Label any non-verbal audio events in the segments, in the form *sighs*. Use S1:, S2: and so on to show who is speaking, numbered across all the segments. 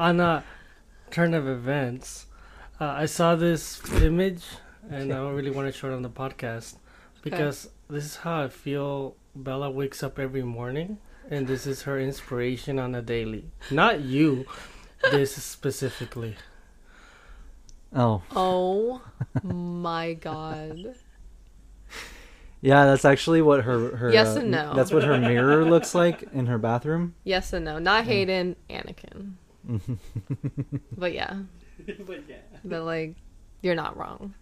S1: on a turn of events, uh, I saw this image, and I don't really want to show it on the podcast because this is how I feel. Bella wakes up every morning, and this is her inspiration on a daily. Not you, this specifically.
S2: Oh,
S3: Oh *laughs* my god.
S2: yeah. That's actually what her her.
S3: Yes
S2: uh,
S3: and no.
S2: That's what her mirror looks like in her bathroom.
S3: Yes and no. Not Hayden, Anakin. *laughs* but yeah. *laughs*
S1: but yeah.
S3: But like, you're not wrong.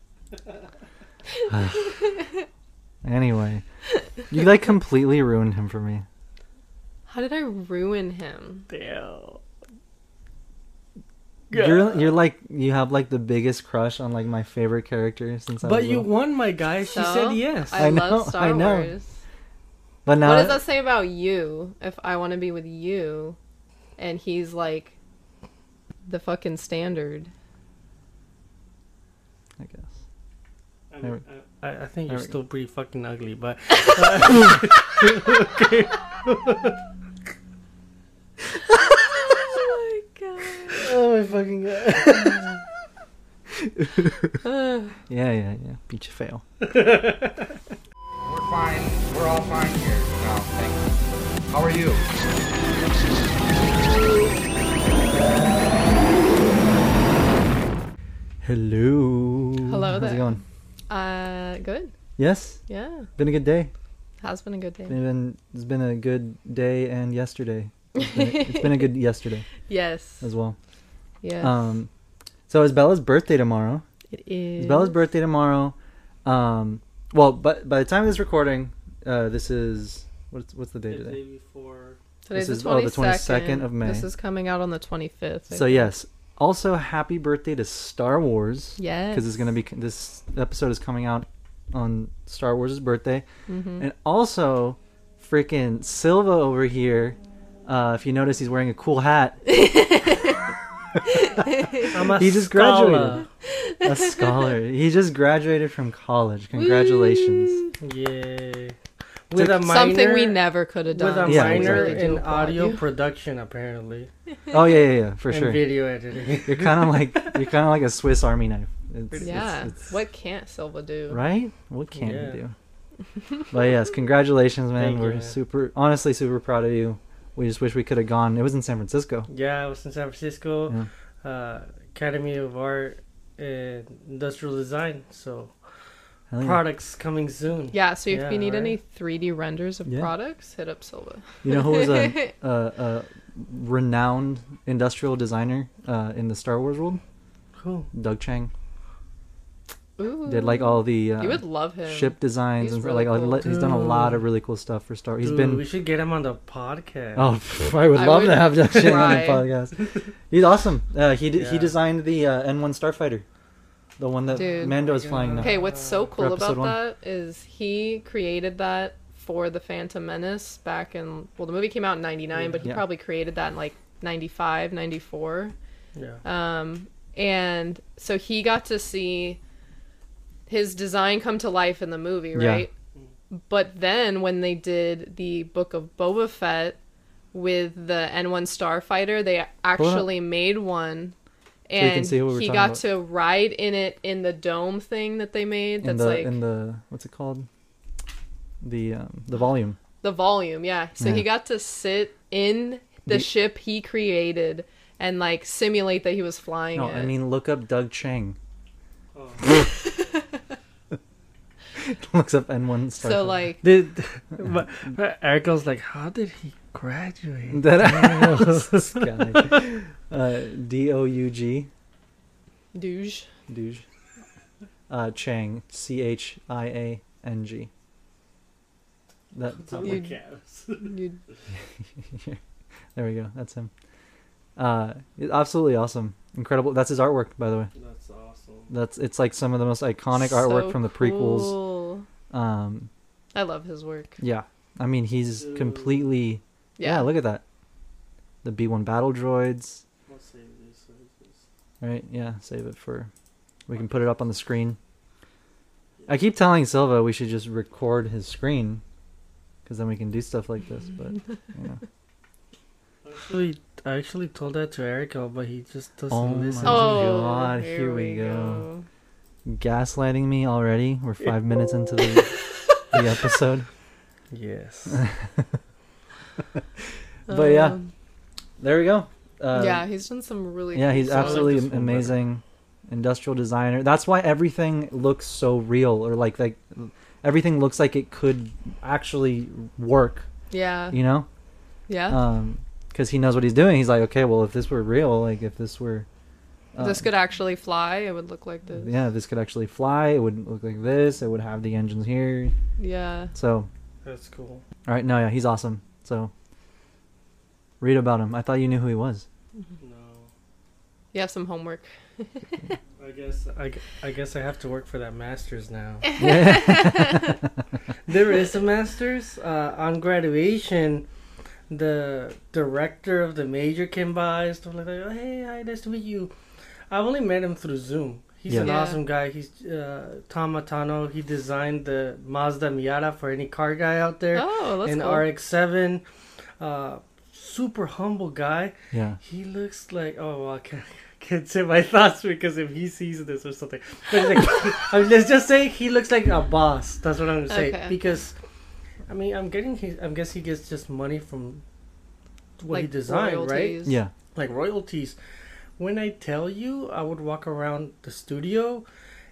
S3: *sighs*
S2: Anyway, you like completely ruined him for me.
S3: How did I ruin him?
S1: Damn.
S2: You're you're like you have like the biggest crush on like my favorite character since I was.
S1: But
S2: was
S1: you
S2: little.
S1: won, my guy. She
S3: So?
S1: said yes.
S3: I,
S2: I know,
S3: love Star
S2: I know.
S3: Wars.
S2: But now
S3: what does that say about you? If I want to be with you, and he's like the fucking standard.
S2: I guess.
S1: I, mean, I, I think you're still pretty fucking ugly, but *laughs*
S3: Oh my god.
S1: oh my fucking god. *laughs*
S2: Yeah, yeah, yeah. Beat you fail. *laughs*
S4: We're fine. We're all fine here. No, thank you. How are you?
S2: Hello.
S3: Hello
S2: How's
S3: there.
S2: it going?
S3: Uh, good.
S2: Yes.
S3: Yeah,
S2: Been a good day.
S3: has been a good day.
S2: It's Been it's been a good day and yesterday. It's been a, *laughs* it's been a good yesterday
S3: Yes.
S2: as well.
S3: Yes.
S2: Um, so it's Bella's birthday tomorrow.
S3: it is.
S2: It's Bella's birthday tomorrow. Um, well, but by the time of this recording, uh, this is what's what's the day
S1: The
S2: today?
S1: day before.
S3: Today's
S2: this
S3: the
S2: is- oh, the
S3: 22nd.
S2: 22nd of May.
S3: This is coming out on the 25th. I
S2: So
S3: think.
S2: yes. Also, happy birthday to Star Wars.
S3: Yes.
S2: Because it's gonna be this episode is coming out on Star Wars' birthday,
S3: Mhm.
S2: and also, freaking Silva over here. Uh, if you notice, he's wearing a cool hat. *laughs*
S1: I'm a
S2: He just
S1: scholar.
S2: a scholar. He just graduated from college. Congratulations.
S1: Yay. With a minor,
S3: Something we never could have done.
S1: with a
S2: Yeah,
S1: minor
S2: exactly.
S1: In audio production, apparently, *laughs*
S2: Oh yeah, yeah, yeah, for
S1: and
S2: sure.
S1: video editing. *laughs*
S2: You're kind of like you're kind of like a Swiss Army knife. It's,
S3: Yeah.
S2: it's- it's-
S3: What can't Silva do?
S2: right? What can
S1: Yeah.
S2: you do? *laughs* but yes, congratulations, man.
S1: Thank
S2: We're
S1: man.
S2: super, honestly, super proud of you. We just wish we could have gone. It was in San Francisco.
S1: yeah, it was in San Francisco,
S2: Yeah.
S1: uh, Academy of Art and Industrial Design. So
S2: Hell yeah.
S1: products coming soon.
S3: Yeah, so if
S1: Yeah,
S3: you need any 3D renders of
S2: Yeah.
S3: products, hit up Silva.
S2: You know who was a, *laughs* a, a renowned industrial designer uh, in the Star Wars world?
S1: Cool.
S2: Doug Chiang
S3: Ooh.
S2: did like all the uh,
S3: You would love him.
S2: ship designs
S3: He's
S2: and
S3: really
S2: like
S3: cool.
S2: he's done a lot of really cool stuff for Star. He's
S1: Dude,
S2: been
S1: We should get him on the podcast.
S2: Oh, *laughs* I would
S3: I
S2: love
S3: would
S2: to have Doug Chiang on the
S3: try.
S2: podcast. He's awesome. Uh, he d- he
S1: Yeah.
S2: designed the uh, N1 Starfighter, the one that
S3: Dude.
S2: Mando is flying now.
S3: Okay, what's so cool about
S2: one.
S3: that is he created that for the Phantom Menace back in well the movie came out in 99 but he
S2: Yeah.
S3: probably created that in like 95 94
S1: Yeah.
S3: um and so he got to see his design come to life in the movie right?
S2: Yeah.
S3: right but then when they did the book of Boba Fett with the N1 Starfighter they actually made one
S2: you can
S3: and
S2: see what
S3: he got
S2: about.
S3: to ride in it in the dome thing that they made
S2: in
S3: that's
S2: the
S3: like
S2: in the what's it called? The um, the volume.
S3: the volume yeah so
S2: Yeah.
S3: he got to sit in the,
S2: The-
S3: ship he created and like simulate that he was flying
S2: No,
S3: it
S2: I mean look up Doug Chiang.
S1: Oh. *laughs* *laughs*
S2: Looks up N1 Starfighter.
S3: so like
S1: Did but, but Eric was like, how did he graduate? *laughs*
S2: that this *laughs* guy. Uh, D O U G
S3: douche
S2: Douche. Uh, Chiang C H I A N G. That
S3: You- you
S2: there we go. That's him. Uh, absolutely awesome, incredible. That's his artwork, by the way.
S1: That's awesome.
S2: That's it's like some of the most iconic artwork from the prequels.
S3: cool.
S2: Um,
S3: I love his work
S2: yeah, I mean he's
S1: Dude.
S2: completely. Yeah.
S3: yeah,
S2: look at that. The B one battle droids,
S1: I'll save this, save this.
S2: right? Yeah, save it for. We can put it up on the screen. I keep telling Silva we should just record his screen, because then we can do stuff like this. But *laughs* yeah.
S1: actually, I actually told that to Erica, but he just doesn't
S2: Oh
S1: listen.
S2: my
S1: to me.
S3: Oh,
S2: God,
S3: here,
S2: here
S3: we
S2: we
S3: go.
S2: Gaslighting me already. We're five minutes into the, *laughs* the episode.
S1: Yes. *laughs*
S2: But yeah,
S3: Um,
S2: There we go. Uh,
S3: yeah, he's done some really.
S2: yeah,
S3: cool
S2: he's
S3: stuff.
S2: absolutely
S1: this one better.
S2: amazing industrial designer. That's why everything looks so real, or like like everything looks like it could actually work.
S3: Yeah,
S2: You know,
S3: yeah.
S2: um, because he knows what he's doing. He's like, okay, well, if this were real, like if this were, uh,
S3: this could actually fly. It would look like this.
S2: yeah, this could actually fly. It would look like this. It would have the engines here.
S3: Yeah.
S2: So,
S1: That's cool.
S2: all right, no, yeah, he's awesome. So, read about him. I thought you knew who he was.
S1: No.
S3: You have some homework. *laughs*
S1: I guess I, I guess I have to work for that masters now. *laughs*
S2: Yeah. *laughs*
S1: there is a masters uh, on graduation. The director of the major came by and stuff like that. Oh, hey, hi, nice to meet you. I've only met him through Zoom. He's an
S3: Yeah.
S1: awesome guy. He's uh, Tom Matano. He designed the Mazda Miata for any car guy out there.
S3: Oh, that's
S1: and
S3: cool.
S1: RX-7. Uh, super humble guy.
S2: yeah.
S1: He looks like oh well, I can't, *laughs* can't say my *laughs* thoughts because if he sees this or something. But like, *laughs* I mean, let's just say he looks like a boss. That's what I'm gonna say
S3: Okay.
S1: because, I mean, I'm getting his. I guess he gets just money from what he
S3: Like
S1: designed, right?
S2: Yeah.
S1: Like royalties. When I tell you, I would walk around the studio,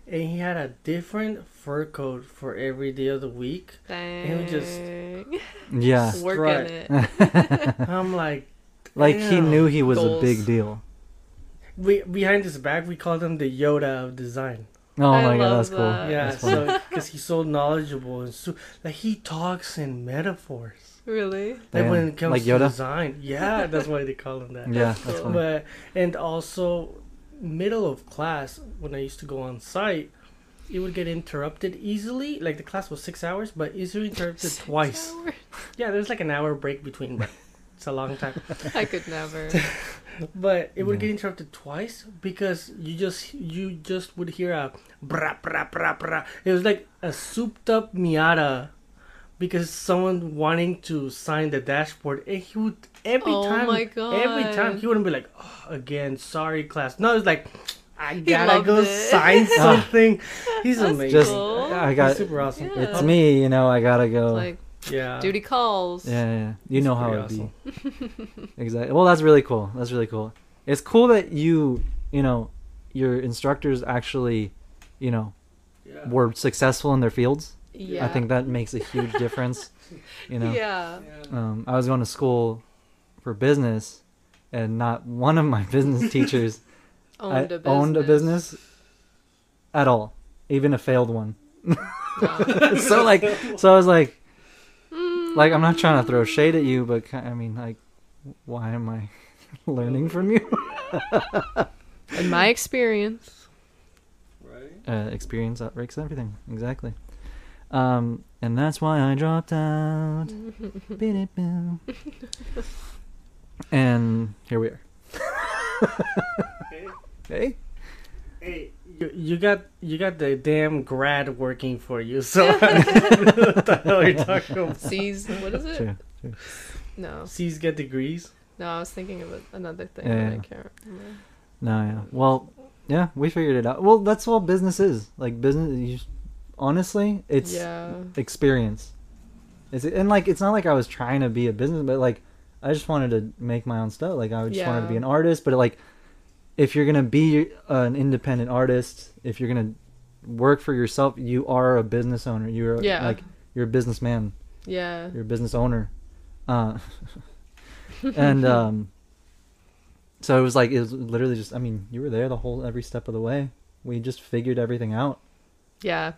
S1: and he had a different fur coat for every day of the week.
S3: Dang.
S1: would just-
S2: Yeah. *laughs*
S3: Working
S1: Strut.
S3: it. *laughs*
S1: I'm like,
S2: Like he knew he was
S3: Goals.
S2: a big deal.
S1: we behind his back, we called him the Yoda of design.
S2: Oh
S3: I
S2: my god,
S3: love
S2: that's cool.
S3: that.
S1: Yeah,
S2: That's funny. *laughs*
S1: so because he's so knowledgeable and so like he talks in metaphors.
S3: Really?
S1: Like
S2: Damn.
S1: when it comes
S2: Like
S1: to design, yeah, *laughs* that's why they call him that.
S2: yeah,
S3: That's
S2: that's funny.
S1: But and also middle of class when I used to go on site, it would get interrupted easily. Like the class was six hours, but easily interrupted
S3: Six
S1: twice.
S3: hours?
S1: Yeah, there's like an hour break between, but it's a long time. *laughs*
S3: I could never. *laughs*
S1: But it would
S2: Yeah.
S1: get interrupted twice because you just you just would hear a bra bra bra bra. It was like a souped up Miata because someone wanting to sign the dashboard and he would every
S3: Oh
S1: time
S3: my
S1: every time he wouldn't be like oh, again sorry class. No, it's like I gotta go
S3: it.
S1: sign *laughs* ah. something. He's
S3: That's
S1: amazing.
S2: Just-
S3: cool.
S2: I
S1: He's
S2: got
S1: super awesome.
S3: Yeah.
S2: it's me, you know, I gotta go.
S3: like
S1: Yeah.
S3: duty calls.
S2: yeah, yeah, you
S1: It's
S2: know how it'd be. *laughs* exactly. Well, that's really cool. That's really cool. It's cool that you, you know, your instructors actually, you know,
S1: Yeah.
S2: were successful in their fields.
S3: Yeah.
S2: I think that makes a huge difference. *laughs* You know,
S3: Yeah.
S1: Yeah.
S2: um, I was going to school for business, and not one of my *laughs* business teachers *laughs*
S3: Owned
S2: I
S3: a business.
S2: owned a business at all, even a failed one.
S3: No.
S2: so like, so I was like,
S3: Mm.
S2: like I'm not trying to throw shade at you, but I mean, like, why am I learning from you?
S3: In my experience.
S1: Right.
S2: Uh, experience outbreaks everything, exactly. Um, and that's why I dropped out. *laughs* And here we are.
S1: Okay. *laughs*
S2: Hey,
S1: Hey, you, you got you got the damn grad working for you. So *laughs* what the hell are you talking about?
S3: C's. What is it?
S2: True, true.
S3: No.
S1: C's get degrees.
S3: No, I was thinking of another thing,
S2: Yeah,
S3: but I can't remember.
S2: No, yeah. Well, yeah, we figured it out. Well, that's all business is. Like business, you, honestly, it's
S3: yeah.
S2: experience. It's and like it's not like I was trying to be a business, but like I just wanted to make my own stuff. Like I just wanted to be an artist, but like if you're gonna be an independent artist, if you're gonna work for yourself, you are a business owner. You're
S3: Yeah.
S2: like you're a businessman.
S3: Yeah.
S2: You're a business owner. Uh, *laughs* and *laughs* um, so it was like it was literally just. I mean, you were there the whole every step of the way. We just figured everything out.
S3: Yeah.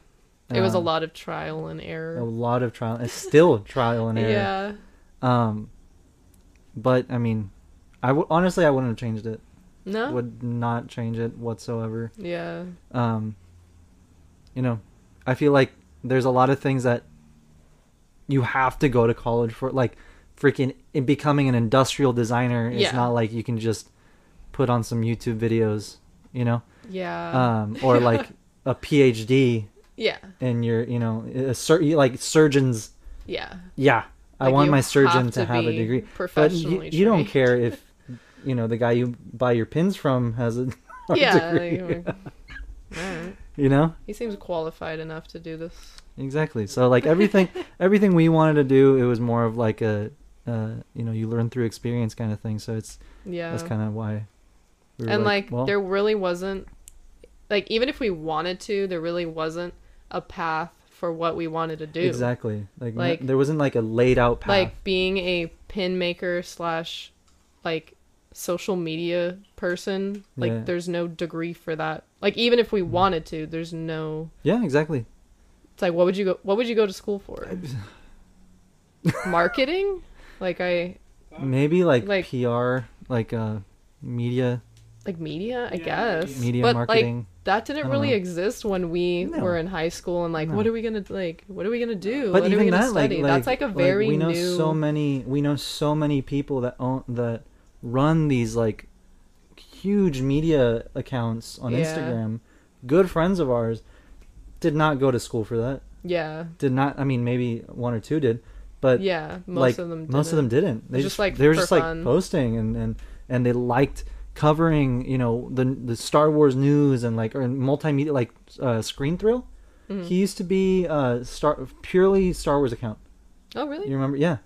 S3: It was a
S2: Um,
S3: lot of trial and error.
S2: A lot of trial. It's still *laughs* trial and error.
S3: Yeah.
S2: Um, but I mean, I w- honestly I wouldn't have changed it.
S3: No.
S2: Would not change it whatsoever.
S3: Yeah.
S2: Um, you know, I feel like there's a lot of things that you have to go to college for. Like, freaking in becoming an industrial designer is
S3: Yeah.
S2: not like you can just put on some YouTube videos, you know,
S3: Yeah.
S2: um, or like *laughs* a PhD
S3: yeah.
S2: and you're, you know, a sur- like surgeons
S3: Yeah.
S2: yeah I
S3: Like,
S2: want my surgeon
S3: have
S2: to,
S3: to
S2: have a degree. But you,
S3: professionally
S2: you don't care if *laughs* you know the guy you buy your pins from has a *laughs*
S3: yeah,
S2: degree. *laughs*
S3: like,
S2: you know
S3: he seems qualified enough to do this.
S2: exactly. So like everything, everything we wanted to do, it was more of like a, uh, you know, you learn through experience kind of thing. So it's
S3: Yeah,
S2: that's kind of why. We were
S3: and like,
S2: well,
S3: there really wasn't like even if we wanted to, there really wasn't a path for what we wanted to do.
S2: exactly like,
S3: Like-
S2: there wasn't like a laid out path.
S3: Like being a pin maker slash like social media person. Like
S2: Yeah.
S3: there's no degree for that. Like even if we wanted to, there's no.
S2: yeah, exactly.
S3: It's like what would you go? What would you go to school for? *laughs* Marketing? Like I
S2: Maybe like,
S3: Like-
S2: PR, like uh, media,
S3: like media, I
S1: Yeah,
S3: guess.
S2: media
S3: but
S2: marketing.
S3: like that didn't really
S2: know.
S3: exist when we
S2: No.
S3: were in high school and like
S2: No.
S3: what are we gonna like what are we gonna do?
S2: but
S3: what are
S2: even
S3: we gonna
S2: that, like,
S3: study?
S2: like,
S3: That's like a very
S2: we know
S3: new
S2: so many. We know so many people that own that run these like huge media accounts on
S3: Yeah.
S2: Instagram. Good friends of ours did not go to school for that.
S3: Yeah.
S2: Did not. I mean, maybe one or two did, but
S3: Yeah. Most
S2: like
S3: of them
S2: most of them
S3: didn't.
S2: didn't. They just,
S3: just, like,
S2: they were
S3: for
S2: just like posting and and and they liked covering you know the the Star Wars news and like or multimedia like uh, Screen Thrill.
S3: Mhm.
S2: He used to be uh star purely Star Wars account.
S3: Oh really?
S2: You remember? Yeah.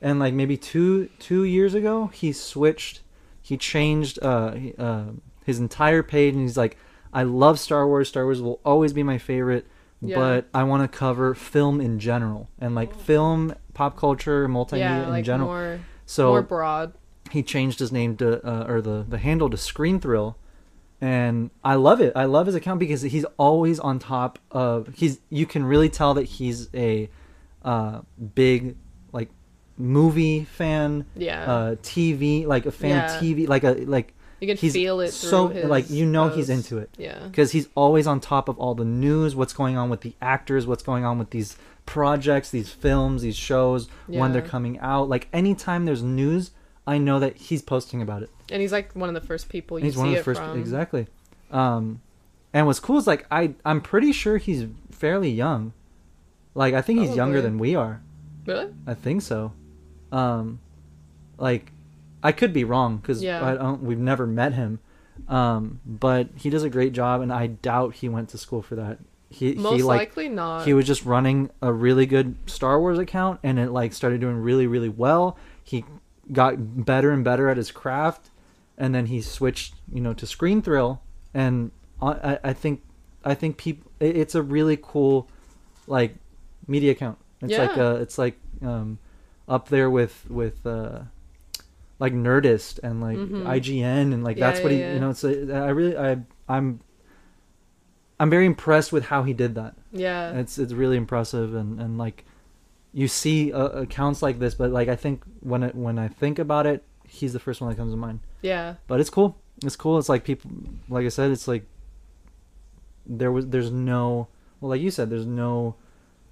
S2: And like maybe two two years ago, he switched. He changed uh, uh his entire page, and he's like, "I love Star Wars. Star Wars will always be my favorite,
S3: Yeah.
S2: but I want to cover film in general and like film, pop culture, multimedia
S3: yeah,
S2: in
S3: like
S2: general."
S3: more
S2: so
S3: more broad.
S2: He changed his name to uh, or the the handle to Screen Thrill, and I love it. I love his account because he's always on top of. He's you can really tell that he's a uh, big like movie fan,
S3: Yeah.
S2: uh, TV like a fan
S3: Yeah.
S2: of TV, like a like
S3: you can
S2: he's
S3: feel it through
S2: so like you know he's into it
S3: Yeah.
S2: because he's always on top of all the news, what's going on with the actors, what's going on with these projects, these films, these shows, when they're coming out. Like anytime there's news, I know that he's posting about it.
S3: And he's like one of the first people you
S2: he's
S3: see
S2: one of the
S3: it
S2: first
S3: from.
S2: exactly. Um, and what's cool is like I I'm pretty sure he's fairly young. Like I think he's younger than we are.
S3: Really?
S2: I think so. Um, like I could be wrong because
S3: Yeah.
S2: I don't. We've never met him. Um, but he does a great job, and I doubt he went to school for that. He
S3: Most
S2: he like
S3: likely not.
S2: he was just running a really good Star Wars account, and it like started doing really really well. He got better and better at his craft, and then he switched, you know, to Screen Thrill, and I, I- think I think people it's a really cool like media account. It's like
S3: Yeah.
S2: uh it's like um up there with with uh like Nerdist and like
S3: Mhm.
S2: IGN and like
S3: Yeah,
S2: that's what
S3: yeah,
S2: he you know it's a, I really I I'm I'm very impressed with how he did that.
S3: yeah.
S2: It's it's really impressive and and like you see uh, accounts like this, but like I think when it when I think about it, he's the first one that comes to mind.
S3: yeah.
S2: But it's cool. It's cool. It's like people, like I said, it's like there was there's no well, like you said, there's no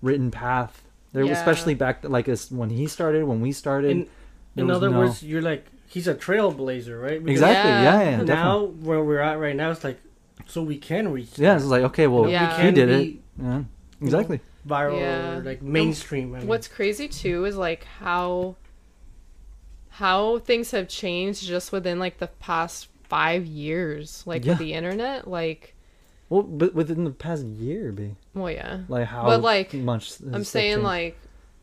S2: written path. There,
S3: Yeah.
S2: especially back like as when he started, when we started.
S1: In, in other
S2: no-
S1: words, you're like he's a trailblazer, right? Because
S2: exactly.
S3: Yeah.
S2: Yeah, yeah, yeah
S1: Now where we're at right now, it's like so we can reach.
S2: Yeah,
S1: that.
S2: it's like okay, well,
S3: Yeah.
S2: he
S1: can
S2: did it. Yeah, exactly.
S1: Viral
S3: Yeah.
S1: or like mainstream. I mean.
S3: What's crazy too is like how how things have changed just within like the past five years, like
S2: Yeah.
S3: with the internet. Like,
S2: Well, but within the past year, be
S3: well, yeah.
S2: like how
S3: But, like,
S2: much.
S3: I'm saying
S2: changed?
S3: like,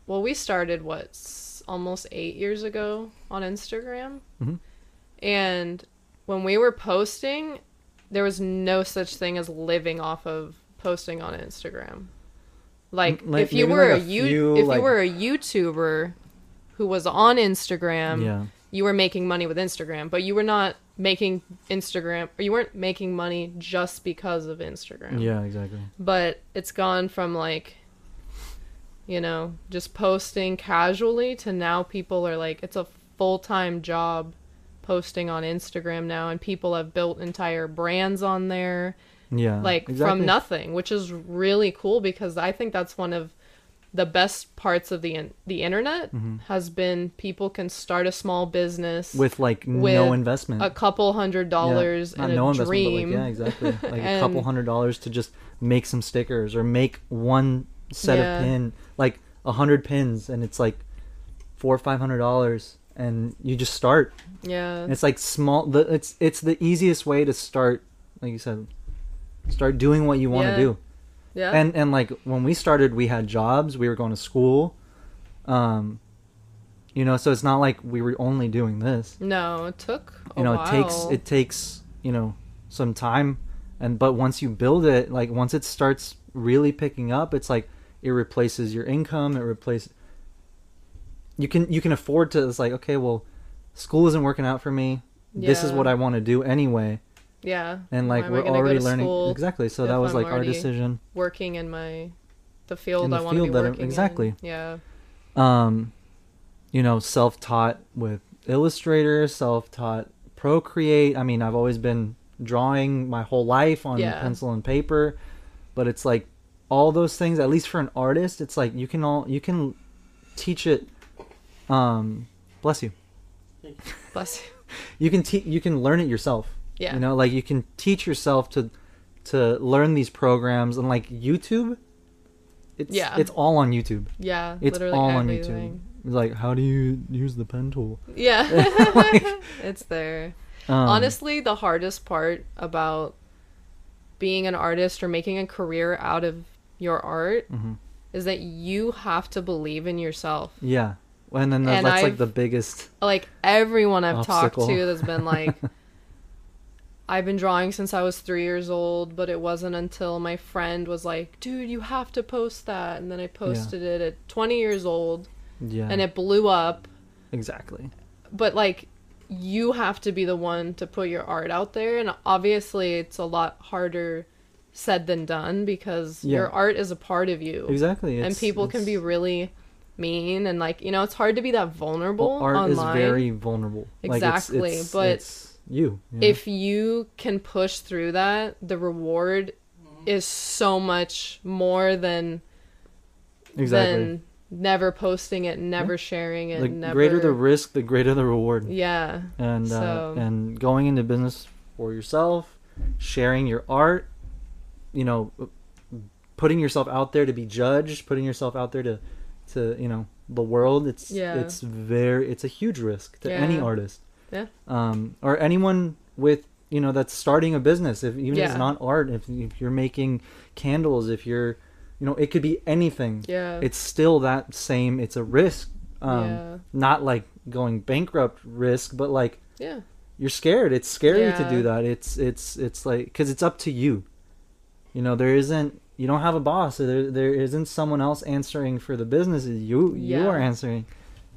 S3: well, we started what s- almost eight years ago on Instagram,
S2: Mhm.
S3: and when we were posting, there was no such thing as living off of posting on Instagram. Like,
S2: like,
S3: if you were
S2: like,
S3: a
S2: a
S3: you if
S2: like-
S3: you were a YouTuber who was on Instagram,
S2: yeah,
S3: you were making money with Instagram, but you were not making Instagram or you weren't making money just because of Instagram
S2: yeah, exactly.
S3: but it's gone from like you know just posting casually to now people are like it's a full-time job posting on Instagram now and people have built entire brands on there
S2: Yeah,
S3: like
S2: exactly.
S3: from nothing which is really cool because I think that's one of the best parts of the in- the internet has been people can start a small business
S2: Mm-hmm. with like no investment.
S3: a couple hundred dollars
S2: not
S3: and
S2: no
S3: a
S2: investment,
S3: dream
S2: like, yeah, exactly. *laughs* Like a couple hundred dollars to just make some stickers or make one set
S3: Yeah.
S2: of pin, like a hundred pins, and it's like four or five hundred dollars, and you just start.
S3: Yeah.
S2: And it's like small. The, it's it's the easiest way to start. Like you said, start doing what you want to
S3: Yeah.
S2: do.
S3: yeah.
S2: And and like when we started, we had jobs. We were going to school. Um, you know, so it's not like we were only doing this.
S3: no, it took a
S2: You know,
S3: while.
S2: it takes it takes you know some time, and but once you build it, like once it starts really picking up, it's like it replaces your income. It replaces. You can you can afford to. It's like okay, well, school isn't working out for me. This is what I want to do anyway,
S3: Yeah.
S2: and like
S3: Why am I
S2: we're already learning exactly. So that was
S3: I'm
S2: like our decision.
S3: Working in my the field
S2: In the
S3: I want to be
S2: field that I'm-
S3: working
S2: exactly.
S3: in. Yeah.
S2: um you know self-taught with illustrator self-taught procreate i mean i've always been drawing my whole life on
S3: Yeah.
S2: pencil and paper but it's like all those things at least for an artist it's like you can all you can teach it um bless you
S3: Bless you. *laughs*
S2: you can te- you can learn it yourself
S3: Yeah.
S2: you know like you can teach yourself to to learn these programs and like youtube it's
S3: Yeah.
S2: it's all on youtube
S3: Yeah.
S2: it's
S3: literally
S2: all on. YouTube. Like, how do you use the pen tool?
S3: Yeah. *laughs* *laughs* it's there.
S2: Um,
S3: Honestly, the hardest part about being an artist or making a career out of your art
S2: mhm.
S3: is that you have to believe in yourself.
S2: yeah. And then that's,
S3: And
S2: that's like
S3: I've-
S2: the biggest.
S3: Like everyone I've
S2: Obstacle.
S3: talked to that's been like *laughs* I've been drawing since I was 3 years old, but it wasn't until my friend was like, "Dude, you have to post that." And then I posted it at 20 years old
S2: Yeah.
S3: and it blew up.
S2: exactly.
S3: but like you have to be the one to put your art out there and obviously it's a lot harder said than done because
S2: Yeah.
S3: your art is a part of you
S2: Exactly.
S3: and
S2: It's-
S3: people can be really mean and like you know it's hard to be that vulnerable
S2: well, art
S3: online
S2: is very vulnerable. Like, it's-
S3: Exactly,
S2: it's-
S3: but
S2: it's you. you know?
S3: if you can push through that the reward is so much more than
S2: exactly.
S3: than never posting it never sharing it
S2: the
S3: never
S2: greater the risk, the greater the reward.
S3: yeah
S2: And
S3: So-
S2: uh, and going into business for yourself, sharing your art, you know, putting yourself out there to be judged, putting yourself out there to to you know the world. It's
S3: Yeah.
S2: it's very it's a huge risk to any artist.
S3: Yeah.
S2: Um, or anyone with you know that's starting a business. If even if it's not art, if if you're making candles, if you're you know it could be anything.
S3: yeah
S2: It's still that same. It's a risk. Um,
S3: yeah
S2: Not like going bankrupt risk, but like
S3: yeah
S2: you're scared. It's scary to do that. It's it's it's like because it's up to you. You know, there isn't. You don't have a boss. There there isn't someone else answering for the business. You you are answering.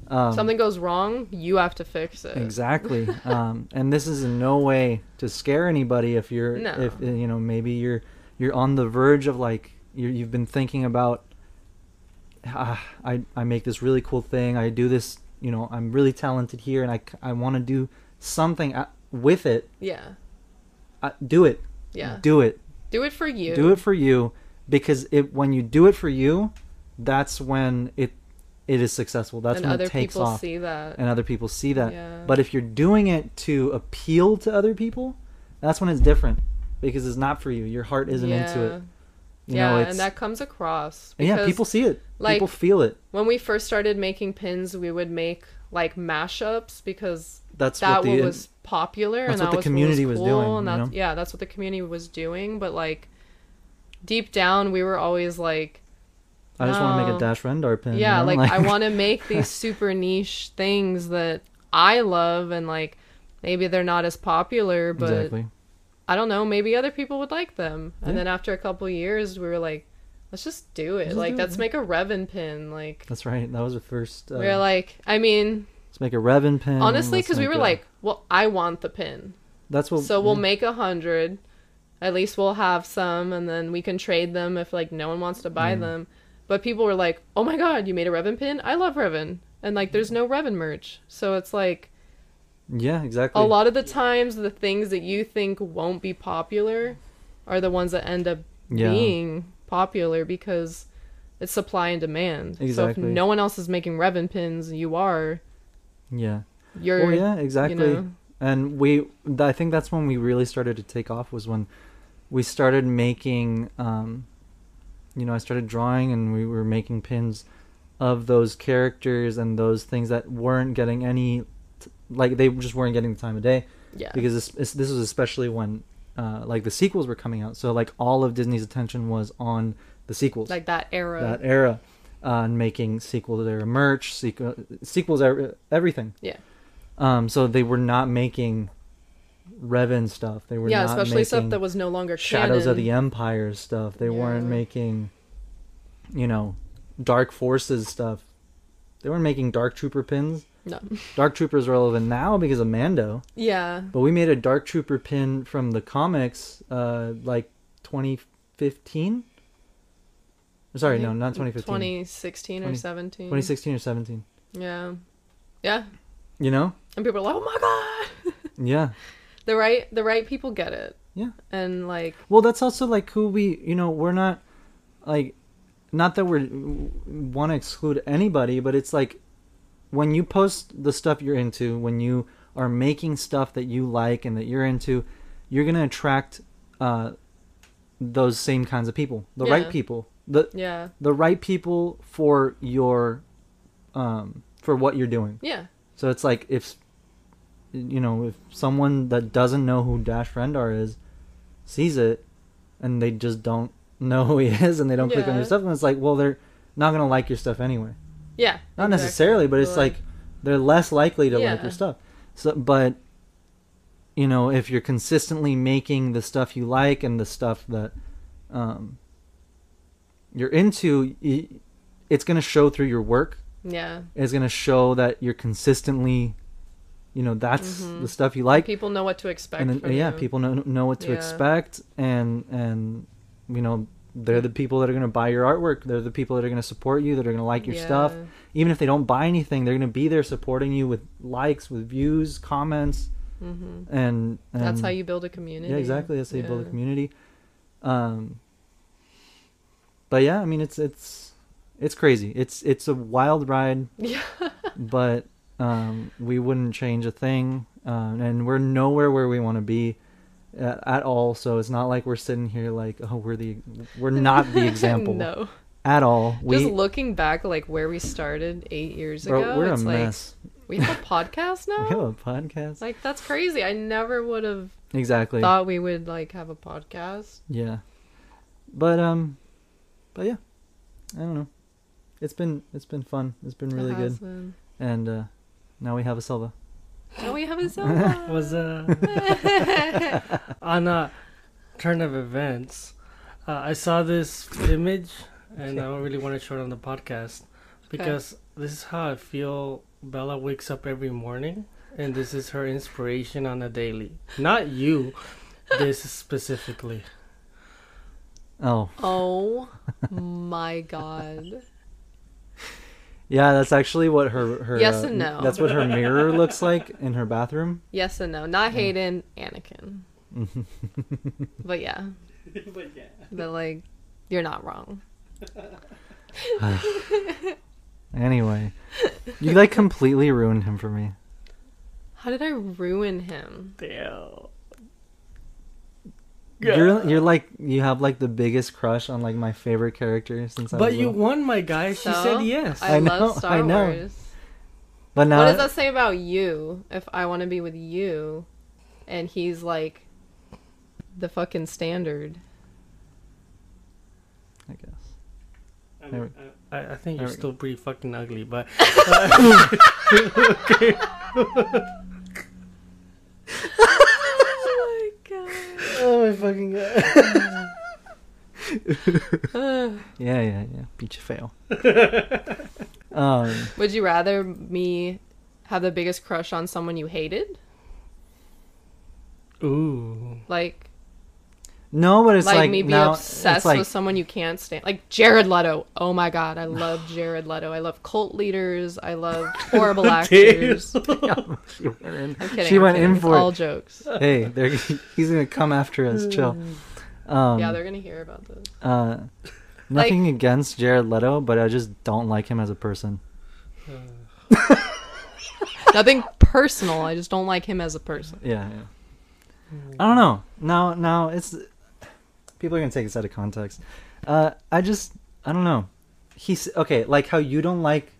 S2: Um,
S3: something goes wrong, you have to fix it.
S2: exactly. *laughs* um, and this is in no way to scare anybody. If you're
S3: No.
S2: if uh, you know maybe you're you're on the verge of like you're, you've been thinking about. Ah, I I make this really cool thing. I do this. You know, I'm really talented here, and I I want to do something with it.
S3: Yeah.
S2: Uh, do it.
S3: Yeah.
S2: Do it.
S3: Do it for you.
S2: Do it for you because it when you do it for you, that's when it it is successful. That's
S3: and
S2: when it takes
S3: people
S2: off
S3: see that.
S2: and other people see that.
S3: Yeah.
S2: But if you're doing it to appeal to other people, that's when it's different because it's not for you. Your heart isn't into it. You
S3: yeah,
S2: know,
S3: and that comes across.
S2: yeah, people see it.
S3: like-
S2: people feel it.
S3: when we first started making pins, we would make like mashups because
S2: That's
S3: that
S2: what the
S3: was popular
S2: that's
S3: and
S2: what
S3: that
S2: the
S3: was
S2: community was
S3: was cool,
S2: doing,
S3: and
S2: you know?
S3: yeah, that's what the community was doing. But like deep down, we were always like,
S2: I just want to make a dash Rendar pin. you
S3: yeah,
S2: know?
S3: like, I want to *laughs* make these super niche things that I love, and like maybe they're not as popular, but
S2: exactly.
S3: I don't know, maybe other people would like them. And then after a couple years, we were like, let's just do it.
S2: Just
S3: like,
S2: do
S3: let's
S2: yeah.
S3: make a Revan pin. Like,
S2: That's right. That was the first. Uh,
S3: we are like, I mean,
S2: let's make a Revan pin.
S3: honestly, because we were
S2: a-
S3: like, well, I want the pin.
S2: that's what.
S3: so we'll
S2: yeah.
S3: make a hundred. At least we'll have some, and then we can trade them if like no one wants to buy
S2: Mm.
S3: them. But people were like, "Oh my god, you made a Revan pin! I love Revan!" And like, there's no Revan merch, so it's like
S2: Yeah, exactly.
S3: a lot of the times the things that you think won't be popular are the ones that end up
S2: Yeah.
S3: being popular because it's supply and demand.
S2: Exactly.
S3: So if no one else is making Revan pins, you are.
S2: Yeah.
S3: You're.
S2: Well, yeah, exactly.
S3: You know,
S2: and we i think that's when we really started to take off was when we started making um you know i started drawing and we were making pins of those characters and those things that weren't getting any like they just weren't getting the time of day
S3: Yeah.
S2: because this, this was especially when uh, like the sequels were coming out so like all of disney's attention was on the sequels
S3: like that era.
S2: that era uh, and making sequel to their merch sequel, sequels er- everything
S3: Yeah.
S2: um so they were not making revan stuff they were
S3: yeah, especially stuff that was no longer
S2: shadows of the empire stuff they weren't making you know dark forces stuff they weren't making dark trooper pins
S3: No. *laughs*
S2: dark trooper is relevant now because of mando
S3: Yeah.
S2: but we made a dark trooper pin from the comics uh like 2015 sorry no not 2015
S3: 2016 or
S2: 20
S3: 17.
S2: 2016 or 17
S3: Yeah. Yeah.
S2: you know
S3: And people are like, "Oh my god." *laughs*
S2: yeah
S3: the right the right people get it.
S2: Yeah.
S3: And like
S2: well that's also like who we you know we're not like not that we're want to exclude anybody but it's like when you post the stuff you're into when you are making stuff that you like and that you're into you're going to attract uh those same kinds of people the
S3: Yeah.
S2: right people the
S3: yeah.
S2: the right people for your um for what you're doing
S3: Yeah.
S2: so it's like if you know if someone that doesn't know who Dash Rendar is sees it and they just don't know who he *laughs* is and they don't click on your stuff and it's like well they're not gonna like your stuff anyway
S3: Yeah.
S2: not
S3: exactly.
S2: necessarily but it's
S3: But,
S2: like they're less likely to like your stuff so but you know if you're consistently making the stuff you like and the stuff that um you're into it's going to show through your work
S3: Yeah.
S2: it's going to show that you're consistently you know that's
S3: Mhm.
S2: the stuff you like
S3: people know what to expect
S2: and then
S3: from
S2: yeah
S3: you.
S2: people know know what to
S3: Yeah.
S2: expect and and you know they're the people that are going to buy your artwork they're the people that are going to support you that are going to like your stuff even if they don't buy anything they're going to be there supporting you with likes with views comments
S3: Mhm.
S2: and, and
S3: That's how you build a community.
S2: yeah exactly that's how you build a community um but yeah i mean it's it's it's crazy it's it's a wild ride *laughs*
S3: Yeah.
S2: but um we wouldn't change a thing um and we're nowhere where we want to be at, at all so it's not like we're sitting here like oh we're the we're not the *laughs* example
S3: no.
S2: at all we
S3: Just looking back, like where we started eight years
S2: bro,
S3: ago,
S2: we're a
S3: it's like
S2: mess
S3: we have a podcast *laughs* now.
S2: we have a podcast
S3: Like that's crazy. I never would have
S2: exactly
S3: thought we would like have a podcast.
S2: Yeah. But um but yeah. I don't know. It's been it's been fun. It's been really
S3: It
S2: good.
S3: been.
S2: And uh now we have a Silva.
S3: Oh, we have a *laughs* Zelda.
S1: was uh, *laughs* on a turn of events. Uh, I saw this image, and I don't really want to show it on the podcast because this is how I feel. Bella wakes up every morning, and this is her inspiration on a daily. Not you, this specifically.
S2: Oh.
S3: oh my god.
S2: Yeah, that's actually what her her
S3: Yes
S2: uh,
S3: and no.
S2: That's what her mirror looks like in her bathroom.
S3: Yes and no. Not Hayden, Anakin. *laughs* But yeah. But yeah. But like, you're not wrong. *sighs*
S2: Anyway, you like completely ruined him for me.
S3: How did I ruin him?
S1: Damn.
S2: You're you're like you have like the biggest crush on like my favorite character since I
S1: But
S2: was
S1: you
S2: little.
S1: won, my guy. She
S3: So,
S1: said yes.
S3: I,
S2: I know,
S3: love Star
S2: I know.
S3: Wars.
S2: But now
S3: what does that say about you? If I want to be with you, and he's like the fucking standard.
S2: I guess.
S1: I, mean, I, I think you're
S2: we
S1: still pretty fucking ugly, but *laughs* *laughs*
S3: my god. *laughs*
S2: Oh my fucking god. *laughs* yeah, yeah, yeah. Beat you fail. *laughs* um
S3: Would you rather me have the biggest crush on someone you hated?
S1: ooh,
S3: Like,
S2: No, but it's
S3: like,
S2: like,
S3: me be obsessed
S2: like,
S3: with someone you can't stand. Like Jared Leto. Oh my god, I love *sighs* Jared Leto. I love cult leaders. I love *laughs* horrible actors. *laughs*
S2: she went in,
S3: I'm kidding.
S2: She
S3: I'm
S2: went
S3: kidding.
S2: in for
S3: all
S2: it.
S3: jokes.
S2: Hey, they're, he's gonna come after us. *sighs* Chill. Um,
S3: yeah, they're gonna hear about this.
S2: uh, nothing against Jared Leto, but I just don't like him as a person. *sighs* *laughs*
S3: Nothing personal. I just don't like him as a person.
S2: Yeah, yeah. I don't know. Now, now it's people are gonna take this out of context. Uh, I just, I don't know. he's okay. Like how you don't like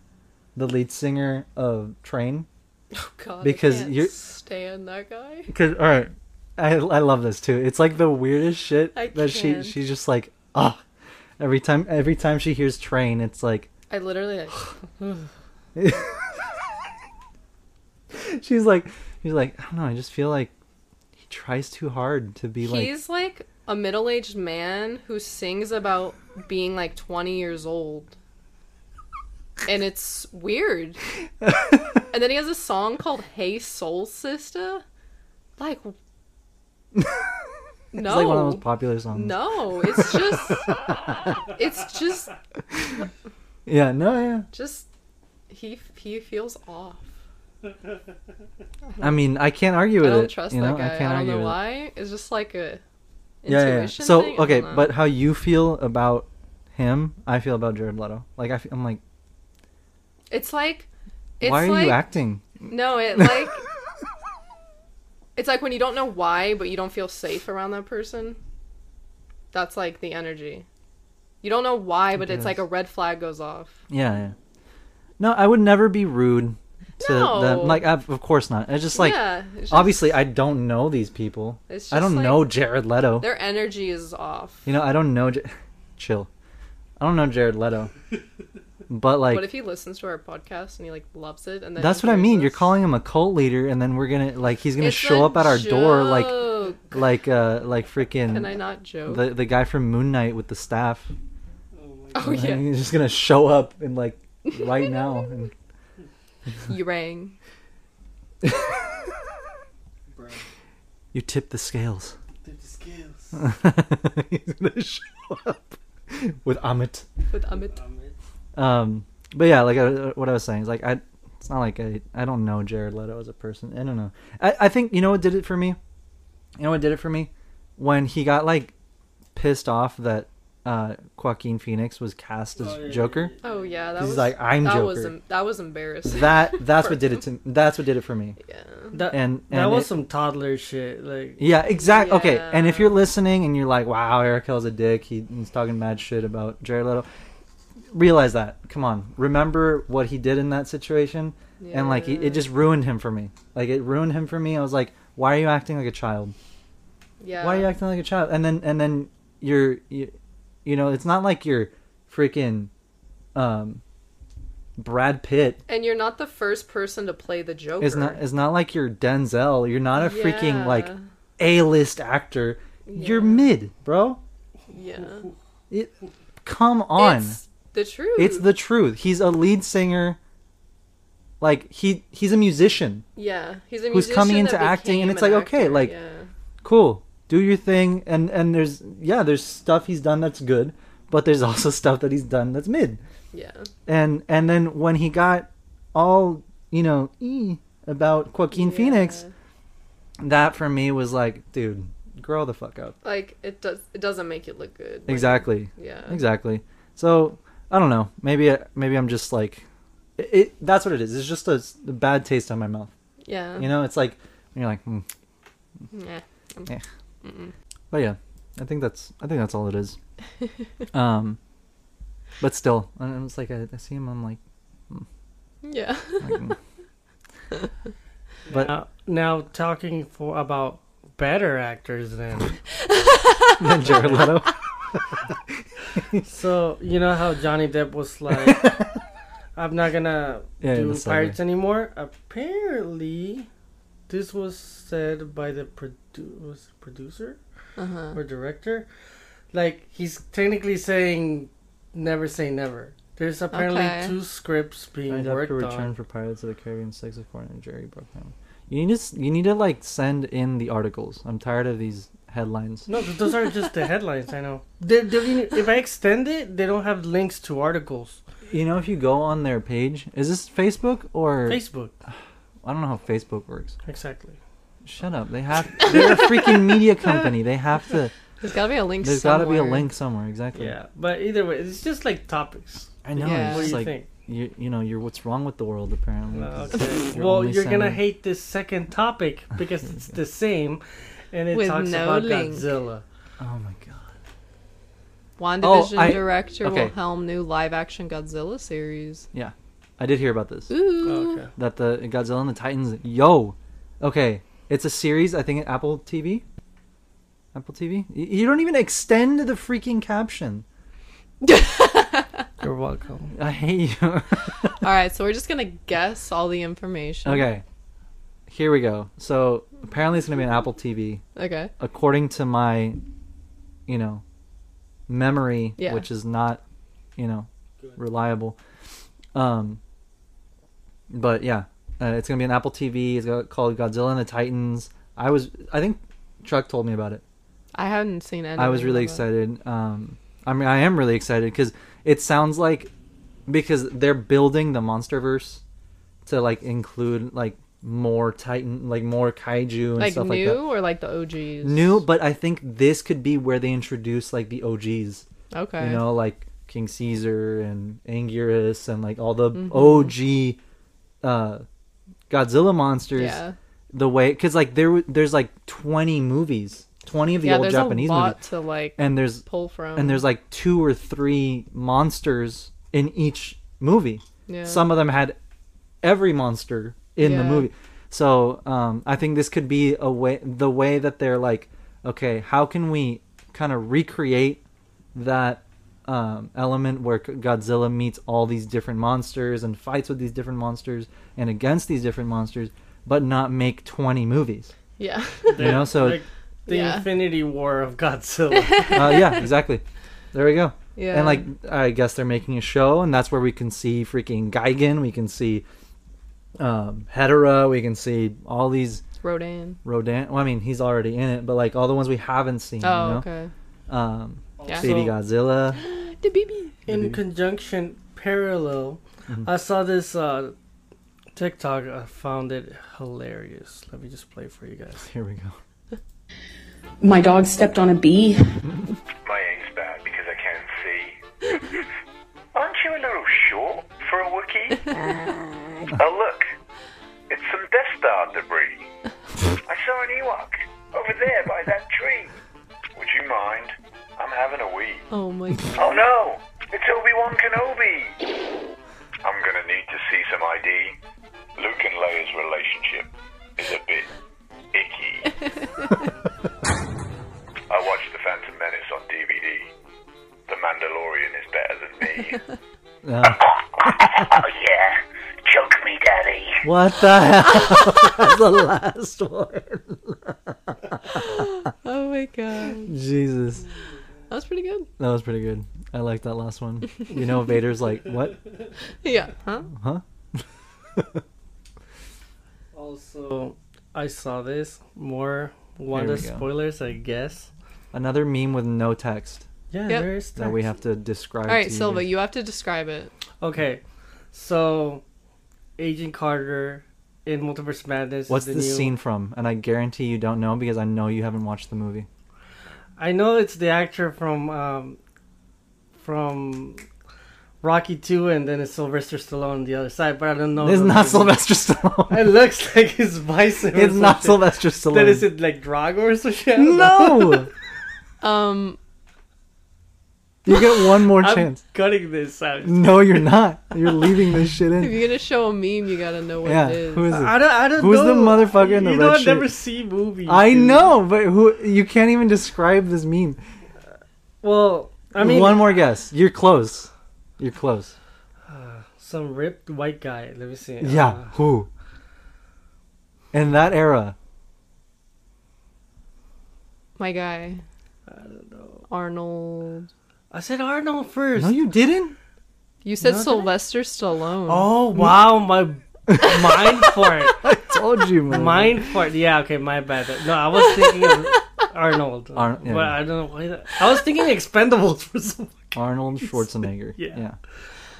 S2: the lead singer of Train *laughs*
S3: Oh God,
S2: Because you're-
S3: stand that guy.
S2: Because all right, I I love this too. It's like the weirdest shit
S3: I
S2: that she
S3: can't.
S2: she's just like ah. Every time every time she hears train, it's like
S3: I literally like, *laughs*
S2: she's like she's like I don't know. I just feel like he tries too hard to be like
S3: he's like a middle-aged man who sings about being like 20 years old. And it's weird. *laughs* and then he has a song called Hey Soul Sister. Like No. *laughs*
S2: it's like one of the most popular songs.
S3: no, it's just it's just *laughs*
S2: Yeah, no, yeah.
S3: just he he feels off.
S2: I mean, I can't argue
S3: I
S2: with
S3: don't
S2: it.
S3: trust
S2: you know,
S3: that guy.
S2: I
S3: I,
S2: can't I
S3: don't
S2: argue
S3: know
S2: with it.
S3: why. It's just like a
S2: Yeah, yeah, yeah. So
S3: thing?
S2: Okay, but how you feel about him, I feel about Jared Leto. Like I, am like,
S3: it's like it's
S2: why are
S3: like
S2: you acting?
S3: no, it like *laughs* it's like when you don't know why, but you don't feel safe around that person. That's like the energy. You don't know why, but it's
S2: Yes.
S3: like a red flag goes off.
S2: Yeah, yeah. No, I would never be rude to
S3: No.
S2: them. Like, I, of course not. It's just like,
S3: yeah, it's just-
S2: obviously, I don't know these people.
S3: it's
S2: I don't
S3: like
S2: know Jared Leto.
S3: Their energy is off.
S2: You know, I don't know. Chill. I don't know Jared Leto. *laughs* But like,
S3: what if he listens to our podcast and he like loves it? And then
S2: that's what I mean. You're calling him a cult leader, and then we're gonna like he's gonna
S3: It's
S2: show up at our door like like uh like freaking
S3: Can I not joke?
S2: the the guy from Moon Knight with the staff.
S3: oh yeah,
S2: He's just gonna show up and like right now. And
S3: you rang. *laughs*
S2: You tipped the scales.
S1: did the skills.
S2: he's gonna show up with Ammit.
S3: with Ammit.
S2: Um, but yeah, like uh, what I was saying is like I, it's not like I I don't know Jared Leto as a person. I don't know. I I think you know what did it for me. You know what did it for me when he got like pissed off that uh Joaquin Phoenix was cast as
S1: Oh, yeah,
S2: Joker.
S1: yeah, yeah.
S3: Oh yeah, that
S2: He's
S3: was
S2: like I'm
S3: that
S2: Joker.
S3: was em- that was embarrassing.
S2: that *laughs* that's what did it to that's what did it for me.
S3: yeah.
S1: That,
S2: And, and
S1: that was
S2: it-
S1: some toddler shit. Like,
S2: Yeah, exact. Okay, and if you're listening and you're like, "Wow, Arakel's a dick," he, he's talking mad shit about Jared Leto. Realize that. Come on, remember what he did in that situation, and like it, it just ruined him for me. Like it ruined him for me. I was like, "Why are you acting like a child?
S3: yeah.
S2: Why are you acting like a child?" And then and then you're, you, you know, it's not like you're freaking, um, Brad Pitt.
S3: And you're not the first person to play the Joker.
S2: It's not. It's not like you're Denzel. You're not a freaking like A-list actor. You're mid, bro.
S3: Yeah.
S2: It, come on.
S3: It's the truth.
S2: It's, the truth. He's a lead singer. Like he he's a musician.
S3: yeah. He's a musician
S2: who's coming into acting, and it's
S3: an
S2: like, okay, like-
S3: yeah.
S2: Cool. Do your thing and and there's yeah, there's stuff he's done that's good, but there's also *laughs* stuff that he's done that's mid.
S3: yeah.
S2: And and then when he got all, you know, ee about Joaquin
S3: Yeah.
S2: Phoenix, that for me was like, dude, grow the fuck up.
S3: Like it does. It doesn't make it look good. Like,
S2: Exactly.
S3: Yeah.
S2: Exactly. So I don't know. Maybe maybe I'm just like, it. it that's what it is. It's just a bad taste on my mouth.
S3: Yeah.
S2: You know, it's like you're like, hmm.
S3: Yeah.
S2: Yeah.
S3: Mm-mm.
S2: but yeah, I think that's I think that's all it is. *laughs* um, but still, I- I'm like I, I see him. I'm like,
S3: Yeah.
S2: like mm. *laughs* But-
S1: now, now talking for about better actors than *laughs*
S2: then Jared Leto.
S1: so you know how Johnny Depp was like, I'm not gonna
S2: Yeah,
S1: do pirates anymore. Apparently, this was said by the produ- was producer
S3: Uh huh.
S1: or director. Like he's technically saying, never say never. There's apparently
S3: Okay.
S1: two scripts being
S2: Signed up
S1: worked
S2: to return
S1: on.
S2: for Pirates of the Caribbean Six, according to Jerry Bruckheimer. You need to you need to like send in the articles. I'm tired of these headlines.
S1: No, those are just the *laughs* headlines. I know. They, they, if I extend it, they don't have links to articles.
S2: You know, if you go on their page, is this Facebook or
S1: Facebook, *sighs*
S2: I don't know how Facebook works.
S1: exactly.
S2: Shut up. They have. They're a freaking media company. They have to.
S3: There's gotta be a link. Somewhere.
S2: There's got to be a link somewhere. Exactly.
S1: Yeah, but either way, it's just like topics.
S2: I know.
S3: Yeah.
S2: It's
S1: What do you
S2: like
S1: think?
S2: you. You know, you're what's wrong with the world apparently.
S1: Uh,
S2: 'cause
S1: okay.
S2: you're
S1: well, you're gonna hate this second topic because it's the *laughs* same, and it
S3: With
S1: talks
S3: no
S1: about
S3: link.
S1: Godzilla.
S2: Oh my god.
S3: WandaVision
S2: I-
S3: director
S2: okay.
S3: will helm new live-action Godzilla series.
S2: Yeah, I did hear about this.
S3: Ooh.
S1: Oh, okay.
S2: That the Godzilla and the Titans. Yo, okay, it's a series. I think at Apple TV. Apple TV. You don't even extend the freaking caption. *laughs*
S1: You're welcome.
S2: I hate you. *laughs*
S3: All right, so we're just gonna guess all the information.
S2: okay, here we go. So apparently it's gonna be an Apple TV.
S3: Okay.
S2: according to my, you know, memory,
S3: Yeah.
S2: which is not, you know, reliable. Um, but yeah, uh, it's gonna be an Apple TV. It's got- called Godzilla and the Titans. I was, I think, Chuck told me about it.
S3: I hadn't seen it.
S2: I was really excited. Um, I mean, I am really excited because it sounds like because they're building the MonsterVerse to like include like more Titan, like more kaiju and
S3: Like
S2: stuff
S3: new
S2: like that.
S3: or like the OGs?
S2: New, but I think this could be where they introduce like the OGs.
S3: Okay.
S2: You know, like King Caesar and Anguirus and like all the
S3: Mhm.
S2: OG uh, Godzilla monsters.
S3: Yeah.
S2: The way, because like there, there's like 20 movies, 20 of the
S3: yeah.
S2: old
S3: There's
S2: Japanese
S3: a lot
S2: movies,
S3: to like
S2: and there's
S3: pull from.
S2: and there's like two or three monsters in each movie.
S3: yeah.
S2: Some of them had every monster in the movie. So um, I think this could be a way, the way that they're like, okay, how can we kind of recreate that um, element where Godzilla meets all these different monsters and fights with these different monsters and against these different monsters, but not make 20 movies.
S3: Yeah.
S2: You know, so
S1: like the
S3: Yeah.
S1: Infinity War of Godzilla. *laughs*
S2: uh, yeah, exactly. There we go.
S3: yeah.
S2: And like, I guess they're making a show, and that's where we can see freaking Gigan. We can see um, Hedorah. We can see all these
S3: Rodan.
S2: Rodan. Well, I mean, he's already in it, but like all the ones we haven't seen.
S3: Oh,
S2: you know?
S3: okay.
S2: Um,
S3: Yeah.
S2: Baby
S1: So-
S2: Godzilla. *gasps*
S3: The baby.
S1: in conjunction parallel
S2: Mhm.
S1: i saw this uh tiktok i found it hilarious let me just play for you guys
S2: Here we go.
S5: My dog stepped on a bee. *laughs*
S6: My aim's bad because I can't see. *laughs* Aren't you a little short for a Wookiee? *laughs* oh, look. It's some Death Star debris. I saw an Ewok over there by that tree. Would you mind? I'm having a wee.
S3: Oh my *laughs* god.
S6: Oh no! It's Obi-Wan Kenobi! I'm gonna need to see some ID. Luke and Leia's relationship is a bit icky. *laughs* I watched The Phantom Menace on DVD. The Mandalorian is better than me. *laughs* Oh yeah, choke me, daddy.
S2: what the hell? the last one.
S3: Oh my god.
S2: Jesus,
S3: That was pretty good.
S2: that was pretty good. I like that last one. You know, Vader's like, what? *laughs*
S3: Yeah. Huh?
S2: Huh? *laughs*
S1: also i saw this more wanda
S2: we go.
S1: spoilers i guess
S2: Another meme with no text
S1: yeah
S3: Yep.
S1: there's
S2: that we
S1: text.
S2: have to describe.
S3: All right,
S2: to you
S3: Silva,
S2: guys.
S3: you have to describe it.
S1: okay so agent carter in multiverse madness is
S2: What's
S1: the
S2: the
S1: new-
S2: scene from? And I guarantee you don't know because I know you haven't watched the movie.
S1: I know it's the actor from um, from Rocky Two, and then it's Sylvester Stallone on the other side, but I don't know.
S2: it's not
S1: movie.
S2: Sylvester Stallone. *laughs*
S1: It looks like his bicep.
S2: it's not. Sylvester Stallone.
S1: Then is it like Drago or some shit? I don't know.
S2: No, *laughs* *laughs*
S3: Um,
S2: you get one more
S1: I'm
S2: chance.
S1: cutting this out.
S2: No, you're not. You're leaving this shit in.
S3: if you're gonna show a meme, you gotta know what
S2: Yeah,
S3: it is.
S2: who is it?
S1: I don't. I don't
S2: Who's
S1: know.
S2: the motherfucker in the
S1: you
S2: red
S1: know, I
S2: shirt?
S1: never see movies.
S2: I
S1: dude.
S2: know, but who? You can't even describe this meme.
S1: Well, I mean,
S2: one more guess. You're close. You're close. *sighs*
S1: some ripped white guy. Let me see.
S2: Yeah,
S1: Uh,
S2: who? In that era,
S3: My guy,
S1: I don't know.
S3: Arnold.
S1: I said Arnold first.
S2: no, you didn't.
S3: You said
S1: No, did I?
S3: Sylvester Stallone.
S1: Oh wow, my mind *laughs* fart.
S2: I told you, man.
S1: Mind fart. Yeah, okay, my bad. No, I was thinking of Arnold.
S2: Ar- yeah.
S1: But I don't know why. That, I was thinking Expendables for some
S2: Arnold *laughs* Schwarzenegger.
S1: Yeah.
S2: yeah.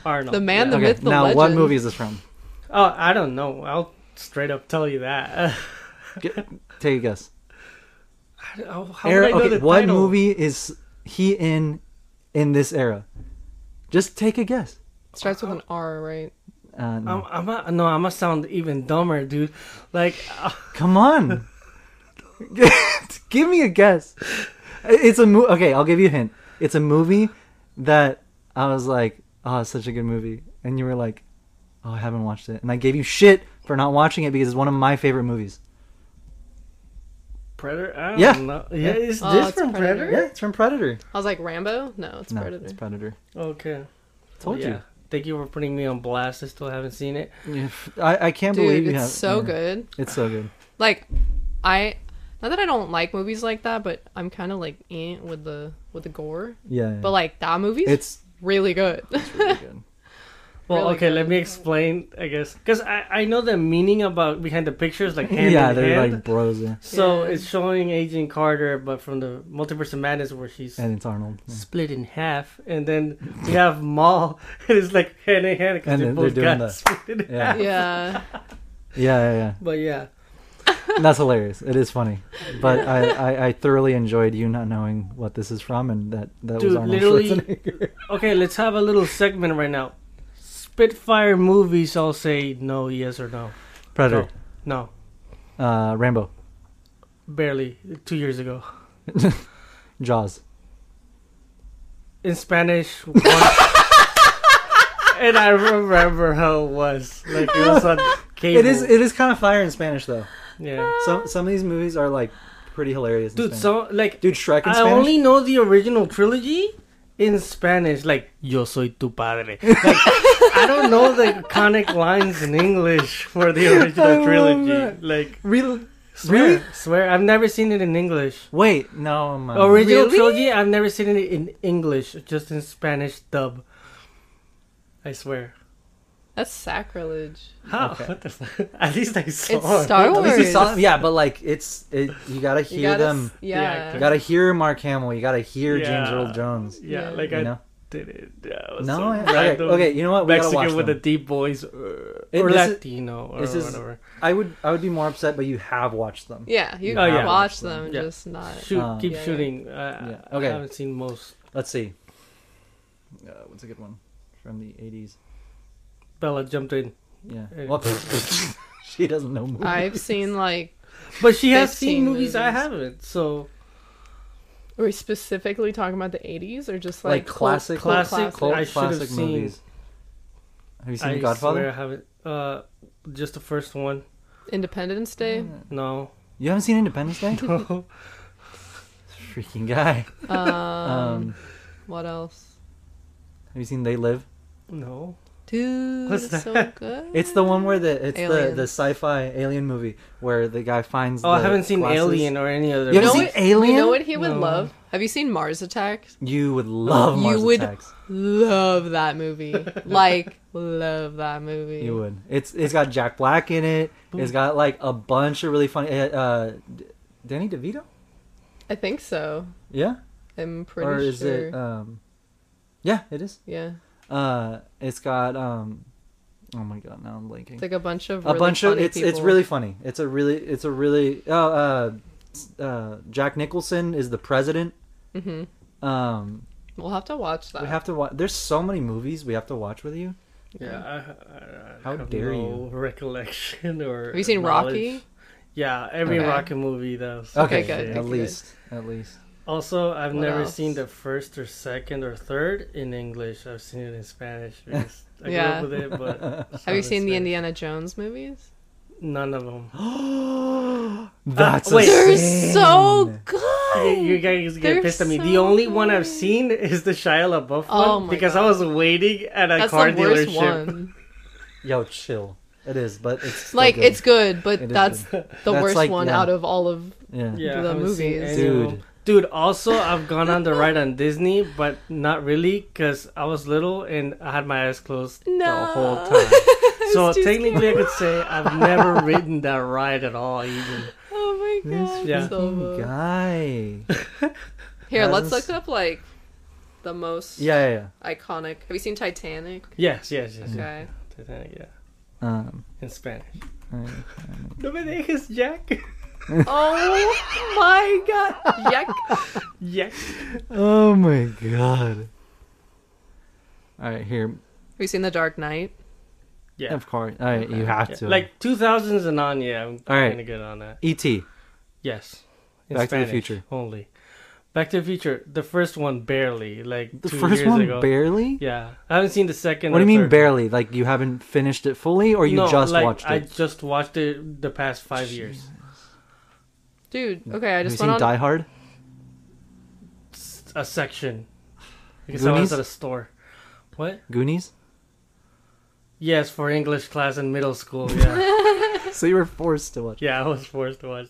S1: Arnold.
S3: The man, the
S2: Okay,
S3: myth, the
S2: now
S3: legend.
S2: what movie is this from?
S1: Oh, I don't know. I'll straight up tell you that. *laughs*
S2: Get, take a guess.
S1: Oh, how how
S2: Era-
S1: would I know
S2: okay,
S1: the
S2: what
S1: title?
S2: movie is he in in this era? Just take a guess.
S3: Starts with an R, right?
S2: Uh, no.
S1: I'm, I'm a, no, I'm gonna sound even dumber, dude. Like, uh,
S2: Come on. *laughs* Give me a guess. It's a movie. Okay, I'll give you a hint. it's a movie that I was like, oh, it's such a good movie, and you were like, oh, I haven't watched it, and I gave you shit for not watching it because it's one of my favorite movies.
S1: Predator? I don't
S2: Yeah.
S1: know. Yeah,
S2: Yeah.
S1: is
S3: Oh,
S1: this
S3: it's
S1: from
S3: Predator.
S1: Predator?
S2: Yeah, it's from Predator.
S3: I was like Rambo. No, it's
S2: no,
S3: Predator.
S2: it's Predator.
S1: Okay.
S2: Told
S1: yeah. Thank you for putting me on blast. I still haven't seen it.
S2: Yeah, I, I can't
S3: Dude,
S2: believe you
S3: it's
S2: have.
S3: so
S2: yeah.
S3: good.
S2: It's so good.
S3: Like, I not that I don't like movies like that, but I'm kind of like eh, with the with the gore.
S2: Yeah, yeah.
S3: But like that movie,
S2: it's
S3: really good.
S2: it's really good. *laughs*
S1: Well,
S3: Really
S1: okay,
S3: good.
S1: let me explain, I guess. Because I, I know the meaning about behind the pictures, like hand
S2: yeah,
S1: in
S2: they're
S1: hand.
S2: like bros, yeah.
S1: so
S3: Yeah.
S1: it's showing Agent Carter, but from the Multiverse of Madness where she's
S2: and it's Arnold. yeah.
S1: split in half. And then we have Maul, *laughs* and it's like hand in hand because they
S2: then
S1: both
S2: they're doing
S1: got
S2: the- *laughs*
S1: split in
S2: yeah.
S1: half.
S3: yeah,
S2: Yeah, yeah,
S1: But yeah.
S2: yeah. That's hilarious. It is funny, but I, I, I thoroughly enjoyed you not knowing what this is from, and that that was
S1: Dude,
S2: Arnold
S1: literally-
S2: Schwarzenegger.
S1: Okay, let's have a little segment right now. Spitfire movies, I'll say no, yes, or no.
S2: Predator,
S1: No,
S2: uh, Rambo,
S1: barely. Two years ago. *laughs*
S2: Jaws.
S1: in Spanish once. *laughs* and I remember how it was. Like it was on cable.
S2: It is it is kind of fire in Spanish though.
S1: yeah.
S2: Some some of these movies are like pretty hilarious.
S1: Dude, so like
S2: dude, Shrek in
S1: I
S2: Spanish.
S1: only know the original trilogy in Spanish, like Yo soy tu padre. Like I don't know the iconic lines in English for the original trilogy.
S2: that.
S1: Like
S2: Real?
S1: swear,
S2: Really?
S1: swear, I've never seen it in English.
S2: Wait, no, man.
S1: Um, original
S3: Really?
S1: trilogy, I've never seen it in English, just in Spanish dub. I swear.
S3: That's sacrilege.
S1: How?
S2: Okay.
S1: What the fuck? *laughs* At least I saw
S3: It's
S1: it.
S3: Star
S2: At least you
S3: Wars.
S2: saw them. Yeah, but like it's it. You gotta
S3: You
S2: hear
S3: gotta
S2: them.
S3: s- Yeah.
S2: You gotta hear Mark Hamill. You gotta hear James Earl Jones.
S1: Yeah,
S3: Yeah.
S1: like
S2: You
S1: I
S2: know?
S1: did it. Yeah, it
S2: No,
S1: so
S2: okay, okay. You know what? We
S1: Mexican with
S2: them.
S1: a deep voice, uh,
S2: It-
S1: or
S2: this is-
S1: Latino, or
S2: this is-
S1: whatever.
S2: I would I would be more upset, but you have watched them.
S3: Yeah, you
S1: Oh, yeah.
S3: watch them,
S1: Yeah.
S3: just not.
S1: Shoot,
S2: Um,
S1: keep
S3: Yeah, yeah.
S1: shooting. Uh,
S2: okay.
S1: I haven't seen most.
S2: Let's see. Uh, what's a good one from the eighties?
S1: Bella jumped in,
S2: Yeah.
S1: Hey.
S2: Well, *laughs* she doesn't know movies.
S3: I've seen like.
S1: but she has seen movies, I haven't. So
S3: Are we specifically talking about the 80s or just
S2: like
S3: like, cult-
S2: classic,
S3: cult
S1: classic-
S2: cult
S1: I should
S2: classic
S1: seen-
S2: movies. Have you seen
S1: I
S2: Godfather?
S1: swear I haven't. Uh, just the first one.
S3: Independence Day?
S1: No.
S2: You haven't seen Independence Day? *laughs*
S1: No.
S2: Freaking guy.
S3: Um,
S2: Um,
S3: what else?
S2: have you seen They Live?
S1: no.
S3: Dude,
S1: What's
S3: it's so good. *laughs*
S2: It's the one where the it's the
S3: Alien.
S2: the sci-fi alien movie where the guy finds.
S1: Oh, I haven't seen
S2: glasses.
S1: Alien or any other.
S2: You
S3: You
S2: haven't
S3: know
S2: seen
S3: what,
S2: Alien?
S3: You know what he would
S1: No.
S3: love? Have you seen Mars Attacks?
S2: You would love
S3: You
S2: Mars
S3: would-
S2: Attacks.
S3: Love that movie. *laughs* like, love that movie.
S2: You would. It's it's got Jack Black in it. It's got like a bunch of really funny. Uh, uh, D- Danny DeVito.
S3: I think so.
S2: Yeah.
S3: I'm pretty
S2: or is
S3: sure.
S2: it? Um, yeah, it is.
S3: yeah.
S2: Uh, it's got um. Oh my god! Now I'm blanking.
S3: It's like a bunch of
S2: a
S3: really
S2: bunch of
S3: funny
S2: it's it's
S3: people.
S2: really funny. It's a really it's a really oh uh, uh Jack Nicholson is the president.
S3: Mm-hmm.
S2: Um,
S3: We'll have to watch that.
S2: we have to watch. There's so many movies we have to watch with you.
S1: Yeah. I, I, I
S2: How
S1: have
S2: dare
S1: no recollection or.
S3: Have you seen
S1: knowledge.
S3: Rocky?
S1: Yeah, every
S3: Okay.
S1: Rocky movie though.
S3: Okay,
S2: Okay,
S3: good,
S2: At
S3: good, good.
S2: least, at least.
S1: Also, I've
S3: What
S1: never
S3: else?
S1: seen the first or second or third in English. I've seen it in Spanish I
S3: Yeah. *laughs*
S1: grew up with it. But *laughs*
S3: Have you seen the Indiana Jones movies?
S1: None of them. *gasps*
S2: Uh, that's
S1: wait.
S2: a
S3: They're
S2: sin.
S3: so good.
S1: You guys get
S3: They're
S1: pissed at me.
S3: so
S1: the only one I've seen is the Shia LaBeouf
S3: Oh
S1: one
S3: my
S1: because I was waiting at a
S3: That's
S1: car
S3: the worst
S1: dealership.
S3: one. *laughs*
S2: Yo, chill. It is, but it's still
S3: Like
S2: good.
S3: it's good, but
S2: It is
S3: that's
S2: good.
S3: the
S2: That's
S3: worst
S2: like-
S3: one
S2: yeah.
S3: out of all of.
S2: yeah.
S1: Yeah,
S3: The
S1: I
S3: movies.
S2: Dude.
S1: Them. Dude, also I've gone on the ride on Disney, but not really because I was little and I had my eyes closed
S3: No.
S1: the whole *laughs* time. so
S3: too
S1: technically, I could say I've never *laughs* ridden that ride at all. Even
S3: Oh my
S2: This
S3: god.
S1: Yeah.
S3: So
S2: guy. *laughs*
S3: Here, let's look up like the most
S2: Yeah, yeah,
S3: iconic. Have you seen Titanic?
S1: yes, yes, yes.
S3: Okay.
S1: Titanic, yeah,
S2: yeah. Um,
S1: in Spanish.
S2: I-
S1: No me dejes, Jack.
S3: Oh my god. Yuck.
S1: Jack.
S2: oh my god. All right, here.
S3: Have you seen The Dark Knight?
S1: Yeah,
S2: Of course. All right, you have
S1: Yeah.
S2: to.
S1: Like 2000s and on. Yeah, I'm
S2: All right.
S1: kind of good on that.
S2: E.T.
S1: Yes, in
S2: Back to the Future.
S1: only. Back to the Future, the first one barely, like
S2: The
S1: two
S2: first
S1: years
S2: one
S1: ago.
S2: barely.
S1: yeah, I haven't seen the second.
S2: What do
S1: or
S2: you mean
S1: third.
S2: barely? Like you haven't finished it fully, or you
S1: no,
S2: just
S1: like,
S2: watched it?
S1: I just watched it the past five years.
S3: Dude, okay, I
S2: Have you
S3: just
S2: seen
S3: went on.
S2: Die Hard?
S1: A section because I was
S2: Goonies?
S1: at a store. What?
S2: Goonies?
S1: Yes, for English class in middle school. Yeah, *laughs*
S2: so you were forced to watch.
S1: yeah, I was forced to watch.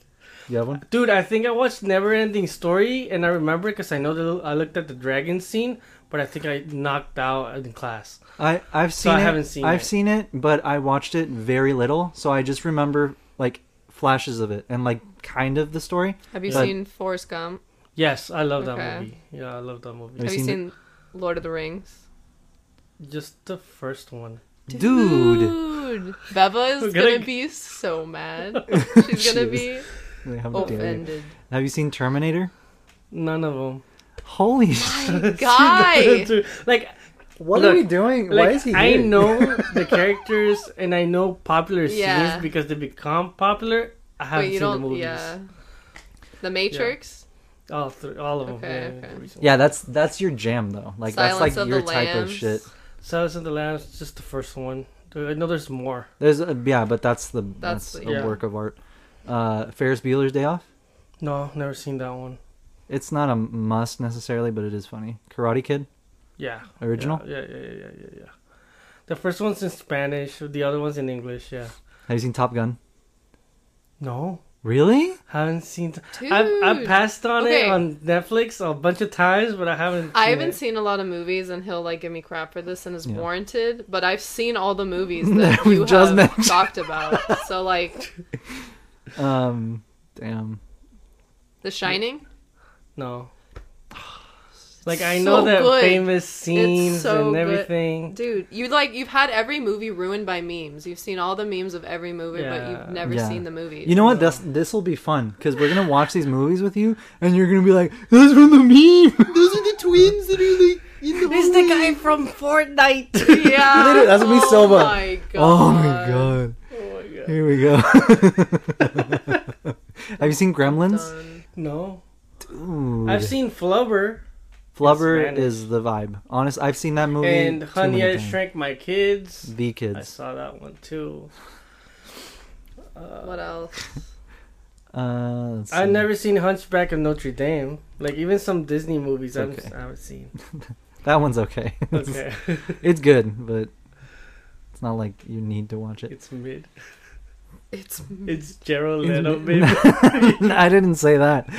S2: You have one?
S1: Dude, I think I watched Never Ending Story, and I remember because I know that I looked at the dragon scene, but I think I knocked out in class.
S2: I I've
S1: So
S2: seen
S1: I
S2: it.
S1: haven't seen
S2: I've
S1: it.
S2: seen it, but I watched it very little, so I just remember like flashes of it and like kind of the story.
S3: Have you
S2: But-
S3: seen Forrest Gump?
S1: Yes, I love that movie. Yeah, I love that movie.
S2: Have
S3: Have
S2: you
S3: you
S2: seen
S3: seen Lord of the Rings?
S1: Just the first one.
S2: Dude,
S3: Dude, Beva is gonna,
S1: gonna-
S3: be so mad. *laughs* She's gonna be
S2: They have no idea.
S3: offended.
S2: Have you seen Terminator?
S1: None of them.
S2: Holy shit! *laughs*
S3: Guy,
S1: like,
S2: What
S1: Look,
S2: are we doing? Why is he here?
S1: I know *laughs* the characters and I know popular
S3: Yeah.
S1: scenes because they become popular. I haven't
S3: wait, you
S1: seen the
S3: don't?
S1: movies.
S3: Yeah, The Matrix.
S1: All, th- all of them.
S3: Okay,
S1: yeah,
S3: okay.
S1: the
S2: Yeah, that's that's your jam though. Like that's like your
S3: the
S2: type of
S3: Lambs.
S2: shit.
S1: Silence of the Lambs, just the first one. Dude, I know there's more.
S2: There's a, yeah, but that's the that's,
S3: That's-
S2: a
S1: yeah.
S2: work of art. Uh, Ferris Bueller's Day Off.
S1: No, never seen that one.
S2: It's not a must necessarily, but it is funny. Karate Kid
S1: Yeah.
S2: original.
S1: Yeah, yeah, yeah, yeah, yeah, yeah. The first one's in Spanish, the other one's in English. Yeah.
S2: Have you seen Top Gun?
S1: No,
S2: Really?
S1: haven't seen. T-
S3: Dude,
S1: I've I've passed on
S3: Okay.
S1: it on Netflix a bunch of times, but I haven't.
S3: I haven't
S1: it.
S3: seen a lot of movies, and he'll like give me crap for this, and is
S2: Yeah.
S3: warranted. But I've seen all the movies *laughs*
S2: That
S3: that
S2: we
S3: you
S2: just
S3: have
S2: mentioned.
S3: talked about. So like, *laughs*
S2: Um, damn.
S3: The Shining.
S1: No. Like I
S3: so
S1: know that
S3: good.
S1: famous scenes
S3: so
S1: and
S3: good.
S1: everything.
S3: Dude, you like you've had every movie ruined by memes. You've seen all the memes of every movie, but you've never
S2: Yeah.
S3: seen the movie.
S2: You know what? This this will be fun because we're gonna watch these movies with you, and you're gonna be like, "Those from the meme. *laughs* Those are the twins that are like in the
S1: He's the guy from Fortnite. *laughs*
S3: Yeah.
S2: Literally, that's me
S3: oh
S2: so much.
S3: Oh my god.
S2: Oh my god!
S1: oh my god.
S2: Here we go. *laughs* Have you seen Gremlins?
S1: No,
S2: Dude.
S1: I've seen Flubber
S2: Flubber
S1: Spanish.
S2: is the vibe. Honest, I've seen that movie.
S1: and
S2: too
S1: Honey,
S2: many
S1: I
S2: times.
S1: Shrank My Kids.
S2: The Kids.
S1: I saw that one too.
S3: What else? *laughs*
S2: Uh,
S1: I've never seen Hunchback of Notre Dame. Like even some Disney movies, I haven't,
S2: Okay.
S1: I haven't seen. *laughs*
S2: That one's okay. *laughs*
S1: Okay,
S2: it's good, but it's not like you need to watch it.
S1: it's mid.
S3: It's
S1: It's Jared
S2: It's
S1: Leto,
S2: mid-
S1: baby.
S2: I didn't say that.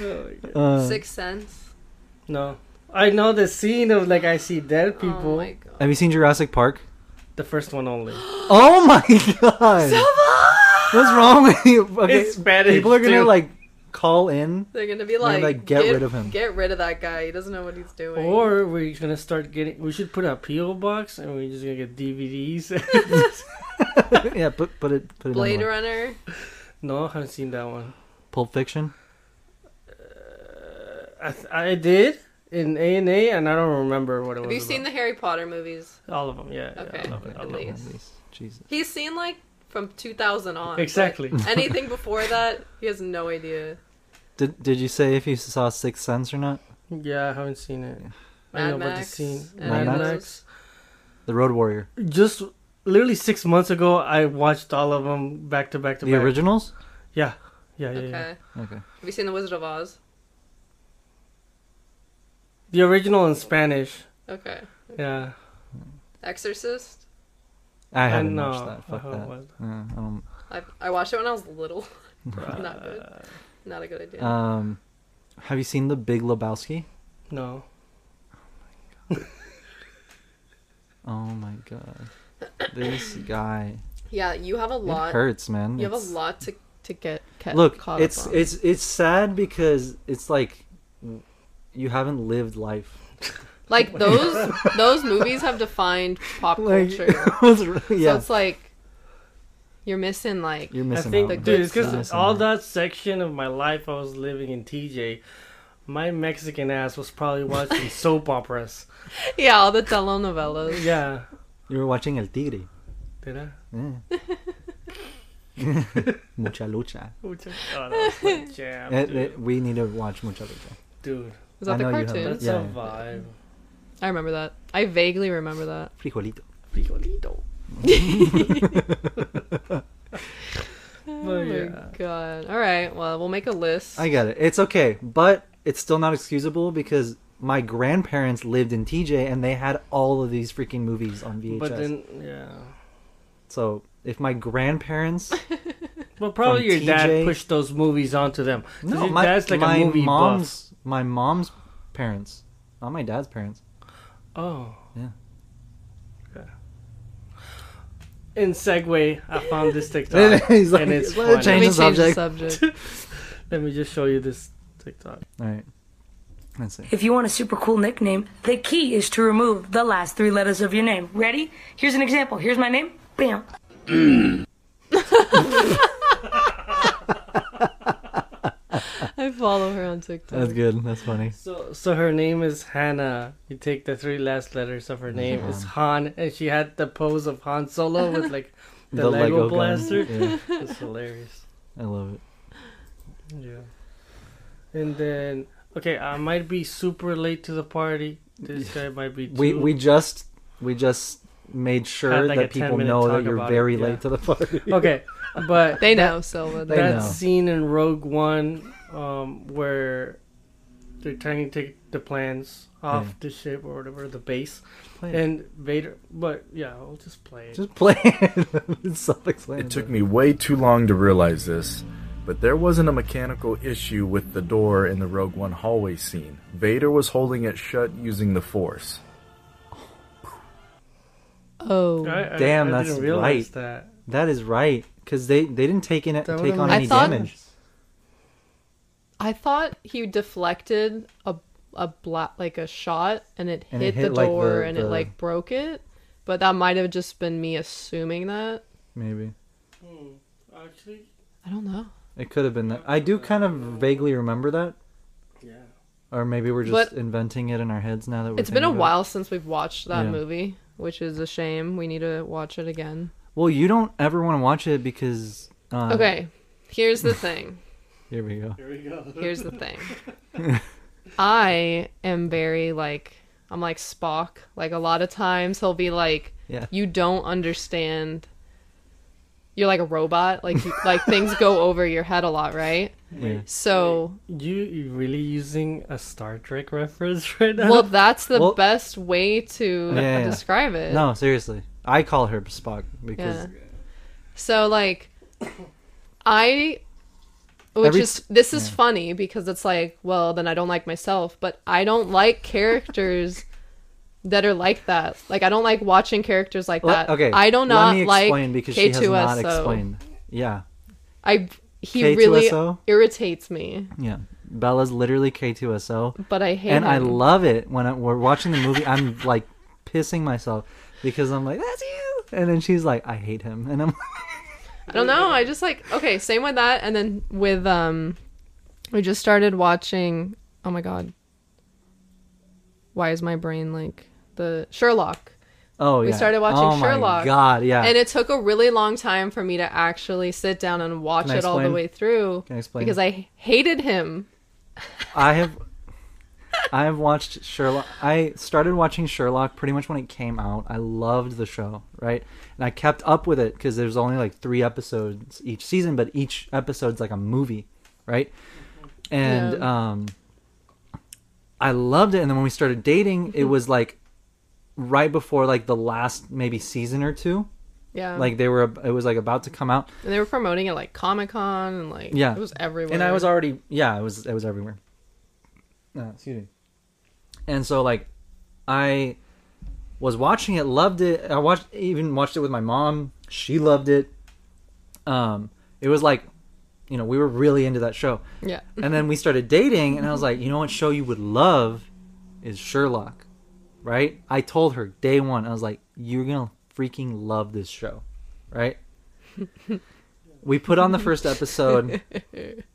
S1: Oh my God.
S2: Uh,
S3: Sixth Sense.
S1: No, I know the scene of like I see dead
S3: Oh
S1: people.
S3: my god.
S2: have you seen Jurassic Park?
S1: the first one only. *gasps*
S2: Oh my god! What's wrong with you? Okay,
S1: It's Spanish.
S2: people are gonna
S1: too.
S2: like call in.
S3: They're gonna be
S2: They're
S3: like,
S2: like, get rid of him.
S3: Get rid of that guy. He doesn't know what he's doing.
S1: Or we're gonna start getting. We should put a PO box, and we're just gonna get DVDs. *laughs* *laughs*
S2: yeah, put put it put it.
S3: Blade
S2: on
S3: Runner.
S1: no, I haven't seen that one.
S2: Pulp Fiction.
S1: I th- I did in A and A, and I don't remember what it
S3: Have
S1: was.
S3: Have you seen the. Harry Potter movies?
S1: all of them? Yeah. yeah,
S3: Okay,
S1: I love it. I love it.
S3: least.
S2: Jesus.
S3: He's seen like from 2000 on.
S1: Exactly. *laughs*
S3: Anything *laughs* before that, he has no idea.
S2: Did Did you say if you saw Sixth Sense or not?
S1: Yeah, I haven't seen it. I
S3: Mad
S1: know about the
S3: Max.
S1: scene.
S3: any
S2: Mad
S1: Mad
S2: Max?
S1: Max.
S2: The Road Warrior.
S1: Just literally six months ago, I watched all of them back to back to
S2: The
S1: back.
S2: originals.
S1: Yeah, yeah, yeah,
S3: Okay.
S1: yeah.
S2: Okay.
S3: Have you seen The Wizard of Oz?
S1: The original in Spanish.
S3: Okay.
S1: Yeah.
S3: Exorcist.
S2: I haven't
S1: know.
S2: watched that. Fuck
S1: I
S2: that.
S1: haven't watched
S2: Uh, I don't.
S3: I I watched it when I was little. *laughs* Not good.
S1: Uh,
S3: Not a good idea.
S2: Um, have you seen The Big Lebowski?
S1: No.
S2: Oh my god, Oh my god. this guy.
S3: yeah, you have a lot.
S2: It
S3: lot.
S2: hurts, man.
S3: You have a lot to to get ca-
S2: Look,
S3: caught
S2: it's
S3: up on.
S2: it's it's sad because it's like you haven't lived life. *laughs*
S3: like *laughs* those those movies have defined pop
S2: Like,
S3: culture. *laughs*
S2: it was really- yeah,
S3: So it's like you're missing like
S2: you're
S1: I
S2: missing
S1: think,
S2: out.
S3: the
S1: dude,
S3: good
S1: it's because
S2: stuff.
S1: all
S2: out.
S1: that section of my life I was living in TJ. My Mexican ass was probably watching soap operas.
S3: yeah, all the telenovelas.
S1: Yeah.
S2: You were watching El Tigre.
S1: Did I?
S2: Yeah. Mucha lucha.
S1: Oh, that was my jam,
S2: It-
S1: dude.
S2: it- we need to watch Mucha lucha.
S1: Dude,
S3: Was that
S2: I
S3: the
S2: know
S3: cartoon?
S2: that.
S1: that's
S2: Yeah.
S1: a vibe.
S3: I remember that. I vaguely remember that.
S2: Frijolito.
S1: Frijolito. *laughs*
S3: Oh
S1: But
S3: my
S1: yeah.
S3: god. All right. Well, we'll make a list.
S2: I get it. It's okay, but it's still not excusable because my grandparents lived in TJ and they had all of these freaking movies on VHS.
S1: But then, yeah.
S2: so if my grandparents, *laughs*
S1: Well, probably
S2: From
S1: your dad pushed those movies onto them.
S2: no,
S1: your
S2: my
S1: dad's like
S2: my
S1: a movie
S2: mom's my mom's parents, not my dad's parents.
S1: Oh.
S2: Yeah.
S1: Okay. In segue, I found this *laughs* TikTok. *laughs*
S2: He's like,
S1: and it's
S2: "Let's
S1: funny.
S3: Let
S2: change
S3: me
S2: the
S3: change the
S2: subject."
S3: subject. *laughs*
S1: Let me just show you this TikTok.
S2: All right, let's see.
S7: If you want a super cool nickname, the key is to remove the last three letters of your name. Ready? Here's an example. Here's my name. Bam. *laughs*
S3: I follow her on TikTok.
S2: That's good. That's funny.
S1: So, so her name is Hannah. You take the three last letters of her name. It's uh-huh. Han, and she had the pose of Han Solo with *laughs* like the, Lego,
S2: gun.
S1: blaster.
S2: Yeah, *laughs*
S1: It's hilarious.
S2: I love it.
S1: Yeah. And then, okay, I might be super late to the party. This guy might be. Too.
S2: We we just we just made sure
S1: like,
S2: that people know that you're
S1: about it,
S2: very
S1: yeah.
S2: late to the party.
S1: Okay, but
S3: They know, Silva. They
S2: They
S1: that
S2: know.
S1: scene in Rogue One, um, where they're trying to take the plans off
S2: Yeah.
S1: the ship or whatever, the base,
S2: Play it.
S1: and Vader. But yeah, I'll just play it.
S2: Just play it. *laughs* it's self-explanatory.
S8: It took me way too long to realize this, but there wasn't a mechanical issue with the door in the Rogue One hallway scene. Vader was holding it shut using the Force.
S3: Oh.
S1: I, I-
S2: Damn,
S1: I
S2: that's
S1: didn't
S2: right.
S1: That.
S2: That is right because they they didn't take in it take on any
S3: I thought-
S2: damage.
S3: I thought he deflected a a bla- like a shot and it
S2: And it
S3: hit,
S2: hit,
S3: the
S2: like,
S3: door
S2: the-
S3: and
S2: the-
S3: it like broke it. But that might have just been me assuming that.
S2: Maybe
S1: Actually,
S3: I don't know.
S2: it could have been that. I do kind of vaguely remember that,
S1: yeah.
S2: or maybe we're just
S3: But-
S2: inventing it in our heads now that we're.
S3: It's been a
S2: thinking about it.
S3: while since we've watched that
S2: Yeah.
S3: movie, which is a shame. We need to watch it again.
S2: Well, you don't ever want to watch it because. Uh,
S3: Okay, here's the thing.
S2: Here we go.
S1: Here we go.
S3: Here's the thing. *laughs* I am very like I'm like Spock. Like a lot of times he'll be like,
S2: Yeah.
S3: "You don't understand." You're like a robot. Like you, like things go *laughs* over your head a lot, right?
S2: Yeah.
S3: So
S1: You, you really using a Star Trek reference *laughs* right now?
S3: Well, that's the
S2: Well-
S3: best way to
S2: Yeah, yeah.
S3: describe it.
S2: No, seriously. I call her Spock because
S3: Yeah. So like, I, which
S2: Every
S3: is this is
S2: yeah.
S3: funny because it's like, well, then I don't like myself, but I don't like characters that are like that. Like I don't like watching characters like
S2: Let-
S3: that.
S2: okay.
S3: I do not
S2: let me
S3: like
S2: explain because she has not
S3: K2SO.
S2: explained. Yeah,
S3: I he really
S2: K2SO?
S3: irritates me,
S2: yeah. Bella's literally K2SO,
S3: but I hate
S2: and I love it when I, we're watching the movie. I'm like pissing myself because I'm like, "That's you," and then she's like, "I hate him," and I'm
S3: I don't know. I just like okay, same with that, and then with um, we just started watching. Oh my god, why is my brain like the Sherlock?
S2: oh yeah.
S3: We started watching Sherlock.
S2: oh
S3: Sherlock.
S2: My God, yeah.
S3: And it took a really long time for me to actually sit down and watch
S2: Can I
S3: it all the way through
S2: Can I explain?
S3: because I hated him.
S2: I have *laughs* I have watched Sherlock. I started watching Sherlock pretty much when it came out. I loved the show, right? And I kept up with it because there's only like three episodes each season, but each episode's like a movie, right? And
S3: Yeah.
S2: um, I loved it. And then when we started dating, it was like right before like the last maybe season or two.
S3: Yeah,
S2: Like they were, it was like about to come out.
S3: and they were promoting it like Comic Con and like
S2: Yeah.
S3: it was everywhere.
S2: and I was already yeah, it was it was everywhere. Uh, excuse me. And so like, I was watching it, loved it. I watched even watched it with my mom. She loved it. Um, it was like, you know, we were really into that show.
S3: yeah. *laughs*
S2: And then we started dating, and I was like, you know what show you would love is Sherlock, right? I told her day one, I was like, you're gonna freaking love this show, right? *laughs* we put on the first episode.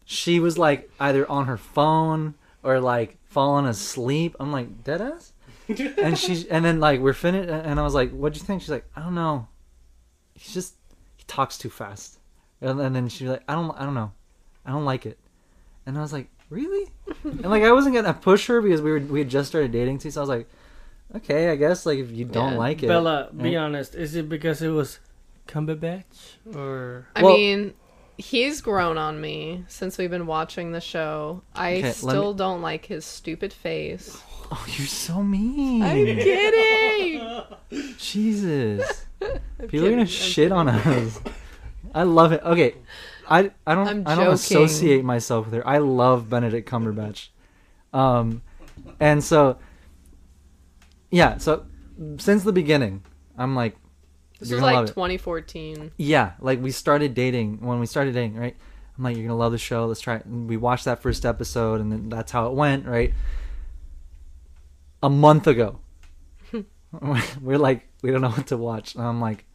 S2: She was like either on her phone or like falling asleep. I'm like, dead ass? *laughs* and she and then like we're finished and I was like, What'd you think? She's like, I don't know. He's just he talks too fast. And, and then she's like, I don't, I don't know, I don't like it. And I was like, really? and like I wasn't gonna push her because we were we had just started dating too. So I was like, okay, I guess like if you don't
S3: Yeah.
S2: like it,
S1: Bella, be honest. Is it because it was Cumberbatch or
S3: I
S2: Well-
S3: mean, he's grown on me since we've been watching the show. I
S2: Okay, let
S3: still
S2: me-
S3: don't like his stupid face.
S2: Oh, you're so mean.
S3: I'm kidding. *laughs*
S2: Jesus. People
S3: kidding,
S2: are gonna
S3: I'm
S2: shit on us. I love it. Okay, I I don't
S3: I'm
S2: I don't
S3: joking.
S2: associate myself with her. I love Benedict Cumberbatch, um, and so yeah. So since the beginning, I'm like,
S3: This
S2: you're
S3: was like
S2: love it.
S3: 2014.
S2: Yeah, like we started dating when we started dating, right? I'm like, you're gonna love the show. Let's try it. And we watched that first episode, and then that's how it went, right? A month ago, *laughs* we're like, we don't know what to watch. And I'm like,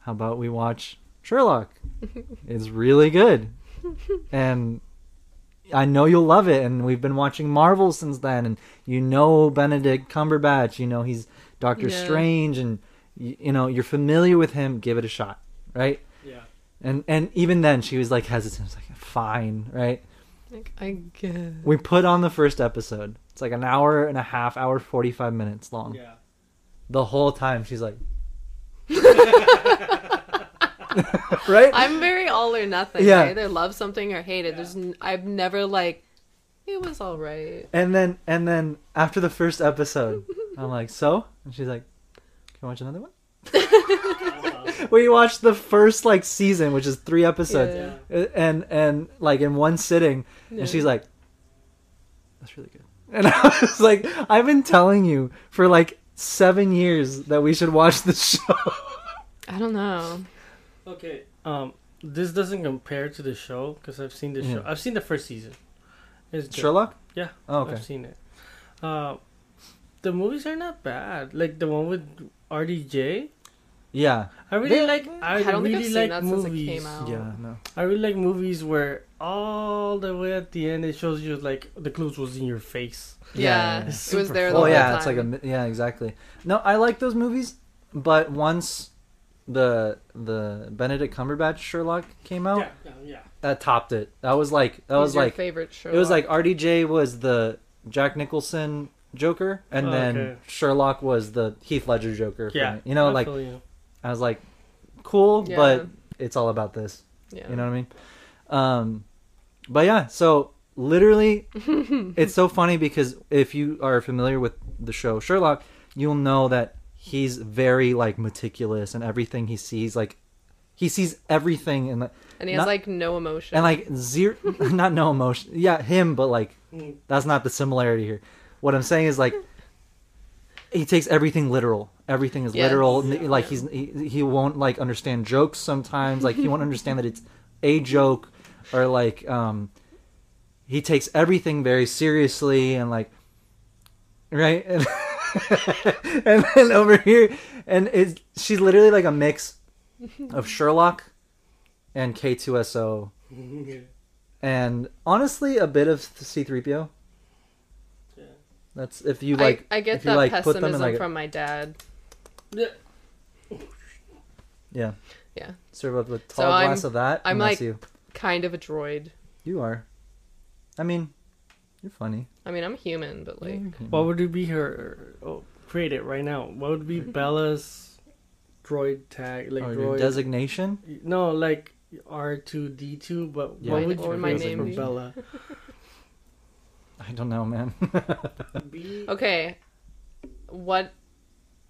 S2: how about we watch Sherlock? *laughs* it's really good, and I know you'll love it. And we've been watching Marvel since then, and you know Benedict Cumberbatch. You know he's Doctor
S3: Yeah.
S2: Strange, and you, you know you're familiar with him. Give it a shot, right?
S1: yeah?
S2: And and even then, she was like hesitant. It's like fine, right?
S3: Like, I guess.
S2: We put on the first episode. It's like an hour and a half, hour forty five minutes long.
S1: Yeah.
S2: The whole time she's like, *laughs* right?
S3: I'm very all or nothing.
S2: Yeah.
S3: I either love something or hate it. There's, n- I've never like, it was all right.
S2: And then and then after the first episode, I'm like, so? And she's like, Can I watch another one? *laughs* we watched the first like season, which is three episodes, Uh, and and like in one sitting,
S3: Yeah.
S2: and she's like, "That's really good." *laughs* And I was like, "I've been telling you for like seven years that we should watch the *laughs* show."
S3: I don't know.
S1: Okay. Um, this doesn't compare to the show because I've seen the show. I've seen the first season. It's.
S2: Sherlock?
S1: Yeah.
S2: Oh, okay.
S1: I've seen it. Uh, the movies are not bad. Like the one with RDJ.
S2: Yeah.
S1: I really
S2: They-
S1: like. I,
S3: I don't think I've
S1: really
S3: seen
S1: like
S3: that since it
S1: movies.
S3: came out.
S2: Yeah. No.
S1: I really like movies where all the way at the end it shows you like the clues was in your face.
S3: Yeah,
S2: yeah.
S1: It's
S3: it was there. The
S2: Oh
S3: whole
S2: yeah, it's like a yeah, exactly. No, I like those movies, but once the the Benedict Cumberbatch Sherlock came out,
S1: Yeah, yeah, yeah.
S2: that topped it. That was like that
S3: He's
S2: was
S3: your
S2: like
S3: favorite show.
S2: it was like RDJ was the Jack Nicholson Joker, and
S1: Oh,
S2: then
S1: okay.
S2: Sherlock was the Heath Ledger Joker. for
S1: Yeah,
S2: me. you know,
S1: I
S2: like
S1: you.
S2: I was like, cool,
S3: Yeah.
S2: but it's all about this.
S3: yeah.
S2: You know what I mean? Um, but yeah, so literally, *laughs* it's so funny because if you are familiar with the show Sherlock, you'll know that he's very like meticulous and everything he sees, like he sees everything and
S3: and he has
S2: not-
S3: like no emotion.
S2: and like zero, *laughs* not no emotion. Yeah, him, but like
S1: Mm.
S2: that's not the similarity here. What I'm saying is like he takes everything literal. Everything is
S3: Yes.
S2: literal.
S1: Yeah.
S2: Like he's he, he won't like understand jokes sometimes. Like he won't *laughs* understand that it's a joke or like um he takes everything very seriously and like right *laughs* and, and then over here and it's she's literally like a mix of *laughs* Sherlock and K2SO and honestly a bit of C3PO.
S1: Yeah.
S2: That's if you like
S3: I, get
S2: if you
S3: that
S2: like
S3: pessimism
S2: put them in like
S3: from my dad.
S1: Yeah.
S2: yeah
S3: Yeah,
S2: serve up a
S3: So
S2: tall
S3: I'm-
S2: of that.
S3: I'm like-
S2: you.
S3: kind of a droid.
S2: You are. I mean, you're funny.
S3: I mean, I'm human, but like,
S1: What would it be her? Oh, create it right now. What would be *laughs* Bella's droid tag? Like
S2: Oh,
S1: droid?
S2: designation.
S1: no, like R two D two. But
S2: Yeah.
S1: what would
S3: what would
S1: you
S3: my name
S1: for
S3: be?
S1: Bella? *laughs*
S2: I don't know, man. *laughs*
S3: Okay, what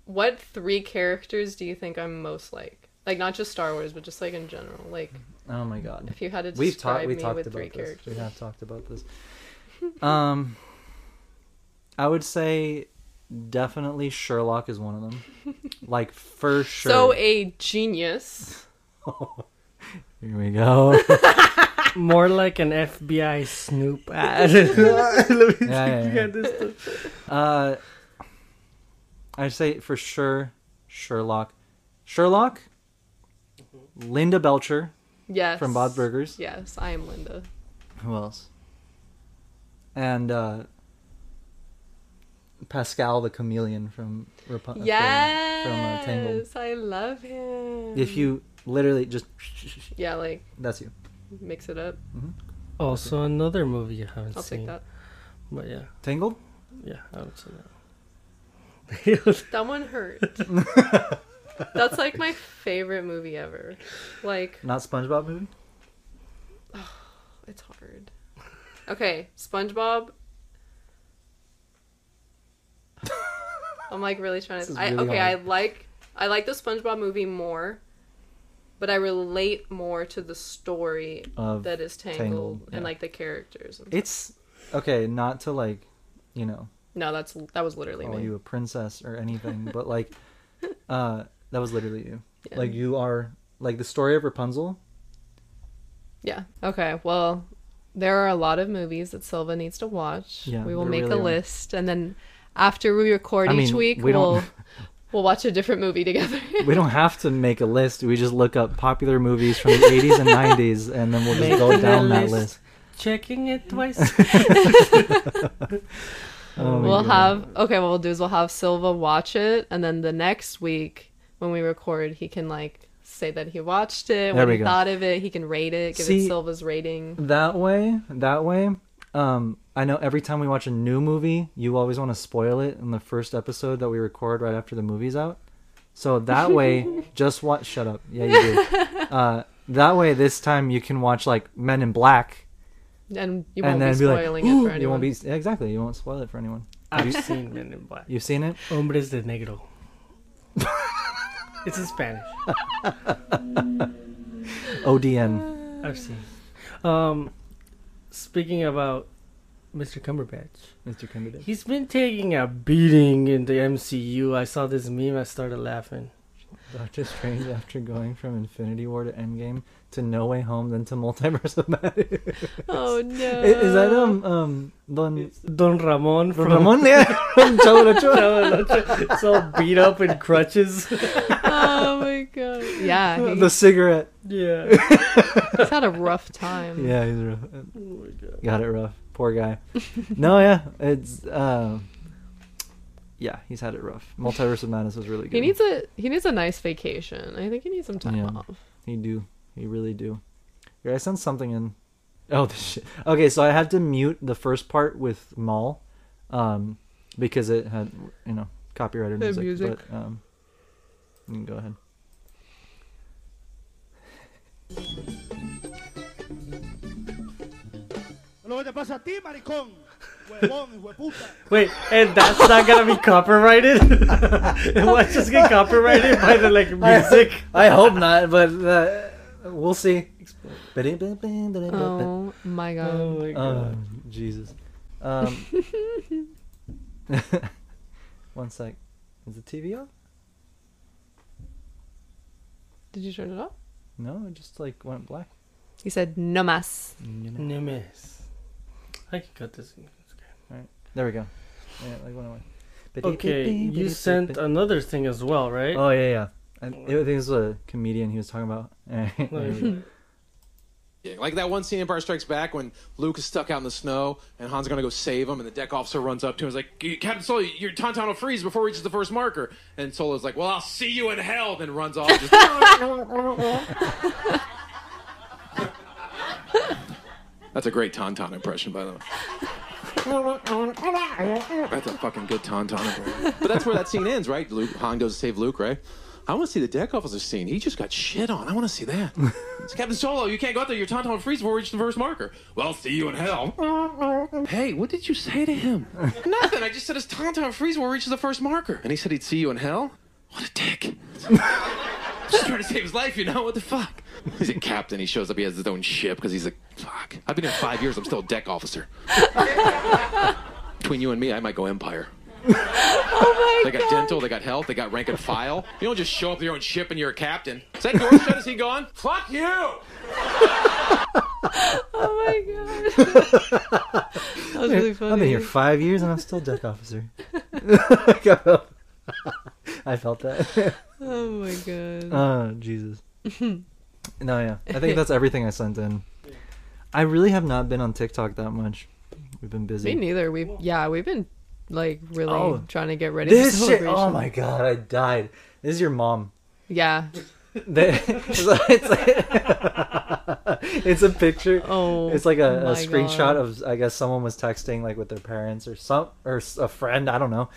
S3: what three characters do you think I'm most like? Like not just Star Wars, but just like in general. Like
S2: oh my god.
S3: if you had to
S2: We've
S3: describe.
S2: We
S3: me
S2: talked
S3: with
S2: about
S3: three
S2: this.
S3: characters.
S2: We have talked about this. *laughs* Um, I would say definitely Sherlock is one of them. like for *laughs* sure.
S3: So a genius.
S2: Here we go.
S1: More like an FBI snoop ad. *laughs* Let me
S2: Yeah,
S1: see
S2: yeah, yeah.
S1: this stuff.
S2: Uh, I'd say for sure Sherlock. Sherlock, Linda Belcher
S3: Yes.
S2: from Bob Burgers.
S3: Yes, I am Linda.
S2: Who else? And uh, Pascal the chameleon from from,
S3: Yes,
S2: from uh, Tangled.
S3: I love him.
S2: If you literally just
S3: Yeah, like
S2: that's you.
S3: Mix it up. Mm-hmm.
S1: Oh, also, another movie you haven't
S3: I'll
S1: seen.
S3: take that.
S1: But yeah,
S2: Tangled.
S1: yeah, I haven't seen that. *laughs*
S3: That one hurt. *laughs* That's like my favorite movie ever. Like
S2: Not SpongeBob movie. *sighs*
S3: it's hard. Okay, SpongeBob. *laughs* I'm like really trying to.
S2: is
S3: I, okay,
S2: hard.
S3: I like I like the SpongeBob movie more, but I relate more to the story
S2: Of
S3: that is Tangled,
S2: Tangled,
S3: and
S2: yeah.
S3: like the characters. and-
S2: It's okay. Not to like, you know,
S3: no, that's that was literally
S2: call
S3: me.
S2: you a princess or anything, but like, *laughs* uh, that was literally you.
S3: Yeah.
S2: Like you are like the story of Rapunzel.
S3: Yeah. Okay. Well, there are a lot of movies that Silva needs to watch.
S2: Yeah,
S3: we will make
S2: really
S3: a
S2: are.
S3: list, and then after we record
S2: I
S3: each
S2: mean,
S3: week,
S2: we don't- *laughs*
S3: we'll we'll watch a different movie together. *laughs*
S2: We don't have to make a list. We just look up popular movies from the *laughs* 80s and 90s, and then we'll just go
S1: Making a
S2: down that
S1: list.
S2: list.
S1: Checking it *laughs* twice.
S2: Oh
S3: we'll
S2: God.
S3: have okay. What we'll do is we'll have Silva watch it, and then the next week when we record, he can like say that he watched it,
S2: There
S3: what
S2: we
S3: he
S2: go.
S3: thought of it. He can rate it, give
S2: See-
S3: it Silva's rating.
S2: That way, that way. Um, I know every time we watch a new movie, you always want to spoil it in the first episode that we record right after the movie's out. So that way, *laughs* just watch. Shut up. Yeah, you do. *laughs* Uh, that way, this time you can watch like Men in Black,
S3: And you won't
S2: and
S3: be
S2: then be like,
S3: spoiling it for anyone.
S2: you won't be exactly. You won't spoil it for anyone.
S1: I've *laughs* seen Men in Black.
S2: You've seen it?
S1: Hombres de Negro. it's in Spanish.
S2: ODN.
S1: I've seen. Um, speaking about Mr. Cumberbatch,
S2: Mr. Cumberbatch.
S1: he's been taking a beating in the MCU. I saw this meme. I started laughing.
S2: Doctor Strange after going from Infinity War to Endgame to No Way Home, than to Multiverse of Madness. *laughs*
S3: oh no!
S2: is, is that um um Don
S1: Don Ramon from
S2: Ramon? Yeah, *laughs* from Chavo del Ocho.
S1: Chavo del Ocho. It's all beat up in crutches. *laughs*
S3: oh my god! Yeah, he,
S2: the cigarette.
S1: yeah.
S3: he's had a rough time.
S2: Yeah, he's rough.
S1: Oh my god.
S2: Got it rough. Poor guy. no, yeah, it's uh, yeah, he's had it rough. Multiverse of Madness was really good.
S3: He needs a he needs a nice vacation. I think he needs some time
S2: Yeah.
S3: off.
S2: He do. He really do. Here, I sent something in. Oh, *laughs* this shit. Okay, so I had to mute the first part with Maul, um, because it had you know copyrighted music.
S3: music.
S2: But um, you can go ahead.
S9: Lo que te pasa a ti, maricón. *laughs* Huevón, hijo de puta.
S1: Wait, and that's not gonna be copyrighted? *laughs* it might just get copyrighted by the like music.
S2: I hope not, but uh, we'll see.
S3: Oh my god!
S1: Oh my god.
S2: Oh, Jesus. Um, *laughs* one sec. Is the TV on?
S3: Did you turn it off?
S2: No, it just like went black.
S3: He said no mas.
S1: Nimes. I can cut this. All right.
S2: There we go. Yeah, like went away.
S1: Okay, you sent another thing as well, right?
S2: Oh yeah, yeah. I, I think it was a comedian he was talking about. *laughs*
S10: Yeah, Like that one scene in Empire Strikes Back when Luke is stuck out in the snow and Han's gonna go save him, and the deck officer runs up to him and is like, Captain Solo, your tauntaun will freeze before it reaches the first marker. And Solo's like, Well, I'll see you in hell, then runs off. Just... *laughs* That's a great tauntaun impression, by the way. *laughs* That's a fucking good tauntaun impression. But that's where that scene ends, right? Luke, Han goes to save Luke, right? I want to see the deck officer scene. He just got shit on. I want to see that. *laughs* It's Captain Solo. You can't go out there. Your tauntaun freeze before we reach the first marker. Well, see you in hell. hey, what did you say to him? *laughs* Nothing. I just said his tauntaun freeze before we reach the first marker. And he said he'd see you in hell? What a dick. *laughs* just trying to save his life, you know? What the fuck? He's a captain. He shows up. He has his own ship because he's like, fuck. I've been here five years. I'm still a deck officer. Between you and me, I might go Empire. *laughs*
S3: Oh
S10: They got dental, they got health, they got rank and file. You don't just show up with your own ship and you're a captain. Is that door shut? Is he gone? Fuck you! *laughs*
S3: Oh my god! that was really funny.
S2: I've been here five years and I'm still deck officer. *laughs* I felt that.
S3: Oh my god!
S2: Oh Jesus. no, yeah. I think that's everything I sent in. I really have not been on TikTok that much. We've been busy.
S3: Me neither. We've yeah, we've been like really
S2: Oh.
S3: trying to get ready.
S2: This shit. Oh my god, I died. This is your mom.
S3: Yeah, *laughs*
S2: it's, like, *laughs* it's a picture.
S3: Oh,
S2: it's like a, a screenshot
S3: God.
S2: of I guess someone was texting like with their parents or some or a friend. I don't know.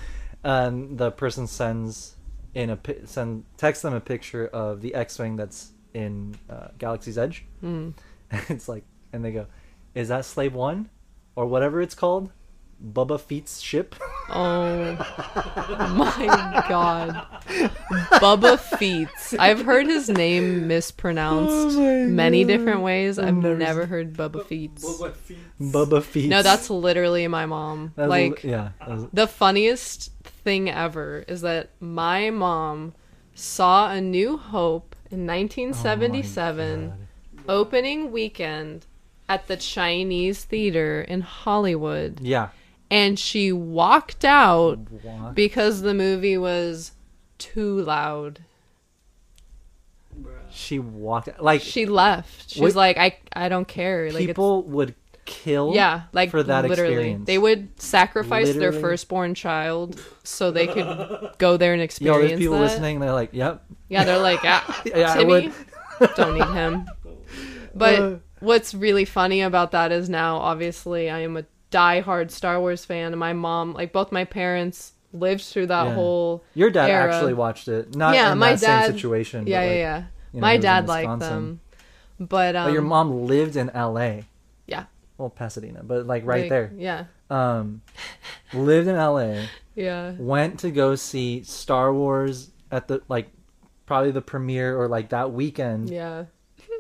S2: And the person sends in a send text them a picture of the X-wing that's in uh, Galaxy's Edge.
S3: Mm. *laughs*
S2: it's like, and they go, "Is that Slave One, or whatever it's called, Bubba Feet's ship?"
S3: Oh my god. Bubba Feets. I've heard his name mispronounced
S2: Oh
S3: many
S2: God.
S3: different ways. I've
S2: I've never
S3: never, heard Bubba Feets.
S2: Bubba Feet.
S3: No, that's literally my mom.
S2: That's
S3: like
S2: li- yeah. that was-
S3: the funniest thing ever is that my mom saw A New Hope in 1977 opening weekend at the Chinese Theater in Hollywood
S2: yeah.
S3: And she walked out
S2: Walk.
S3: because the movie was too loud.
S2: She walked like
S3: She left. She
S2: Wait-
S3: was like, I I don't care. Like it's-
S2: people would kill.
S3: yeah, like
S2: for that
S3: literally,
S2: experience.
S3: they would sacrifice their firstborn child so they could go there and
S2: Yo,
S3: experience
S2: there's people
S3: that.
S2: listening. They're like, "Yep."
S3: Yeah, they're like, ah, *laughs*
S2: Yeah, I
S3: Timmy,
S2: would.
S3: don't need him. *laughs* But what's really funny about that is now, obviously, I am a diehard Star Wars fan, and my mom, like both my parents, lived through that
S2: Yeah.
S3: whole.
S2: Your dad
S3: era.
S2: actually watched it. Not
S3: yeah,
S2: in
S3: my
S2: that
S3: dad.
S2: same situation. but,
S3: Yeah,
S2: like,
S3: yeah, yeah.
S2: you know,
S3: my
S2: he was in
S3: dad liked them, but um,
S2: but your mom lived in L.A.
S3: Yeah.
S2: Well, Pasadena, but like right
S3: like,
S2: there.
S3: Yeah,
S2: Um, lived in L.A. *laughs*
S3: yeah.
S2: Went to go see Star Wars at the like probably the premiere or like that weekend,
S3: Yeah.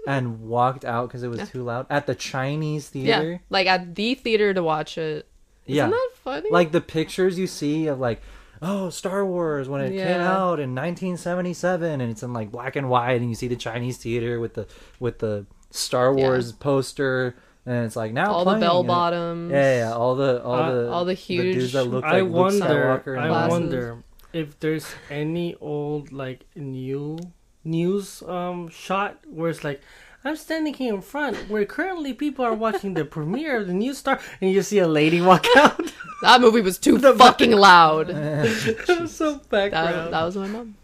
S2: And walked out because it was
S3: Yeah.
S2: too loud at the Chinese theater.
S3: Yeah.
S2: theater.
S3: Like at the theater to watch it.
S2: Yeah.
S3: Isn't that funny?
S2: like the pictures you see of like oh star wars when it came out in 1977 and it's in like black and white and you see the chinese theater with the with the star
S3: Yeah.
S2: wars poster and it's like now
S3: all the bell bottoms.
S2: yeah yeah all the all
S1: Uh,
S2: the
S3: all the huge-
S2: dudes that look like
S1: I
S2: Luke
S1: wonder.
S2: Skywalker
S1: I
S2: all
S1: wonder if there's any old like new news um shot where it's like. I'm standing here in front where currently people are watching the premiere of the new Star, and you see a lady walk *laughs* out.
S3: That movie was too *laughs* fucking loud. *laughs*
S1: It was so
S3: That,
S1: background.
S3: that was my mom.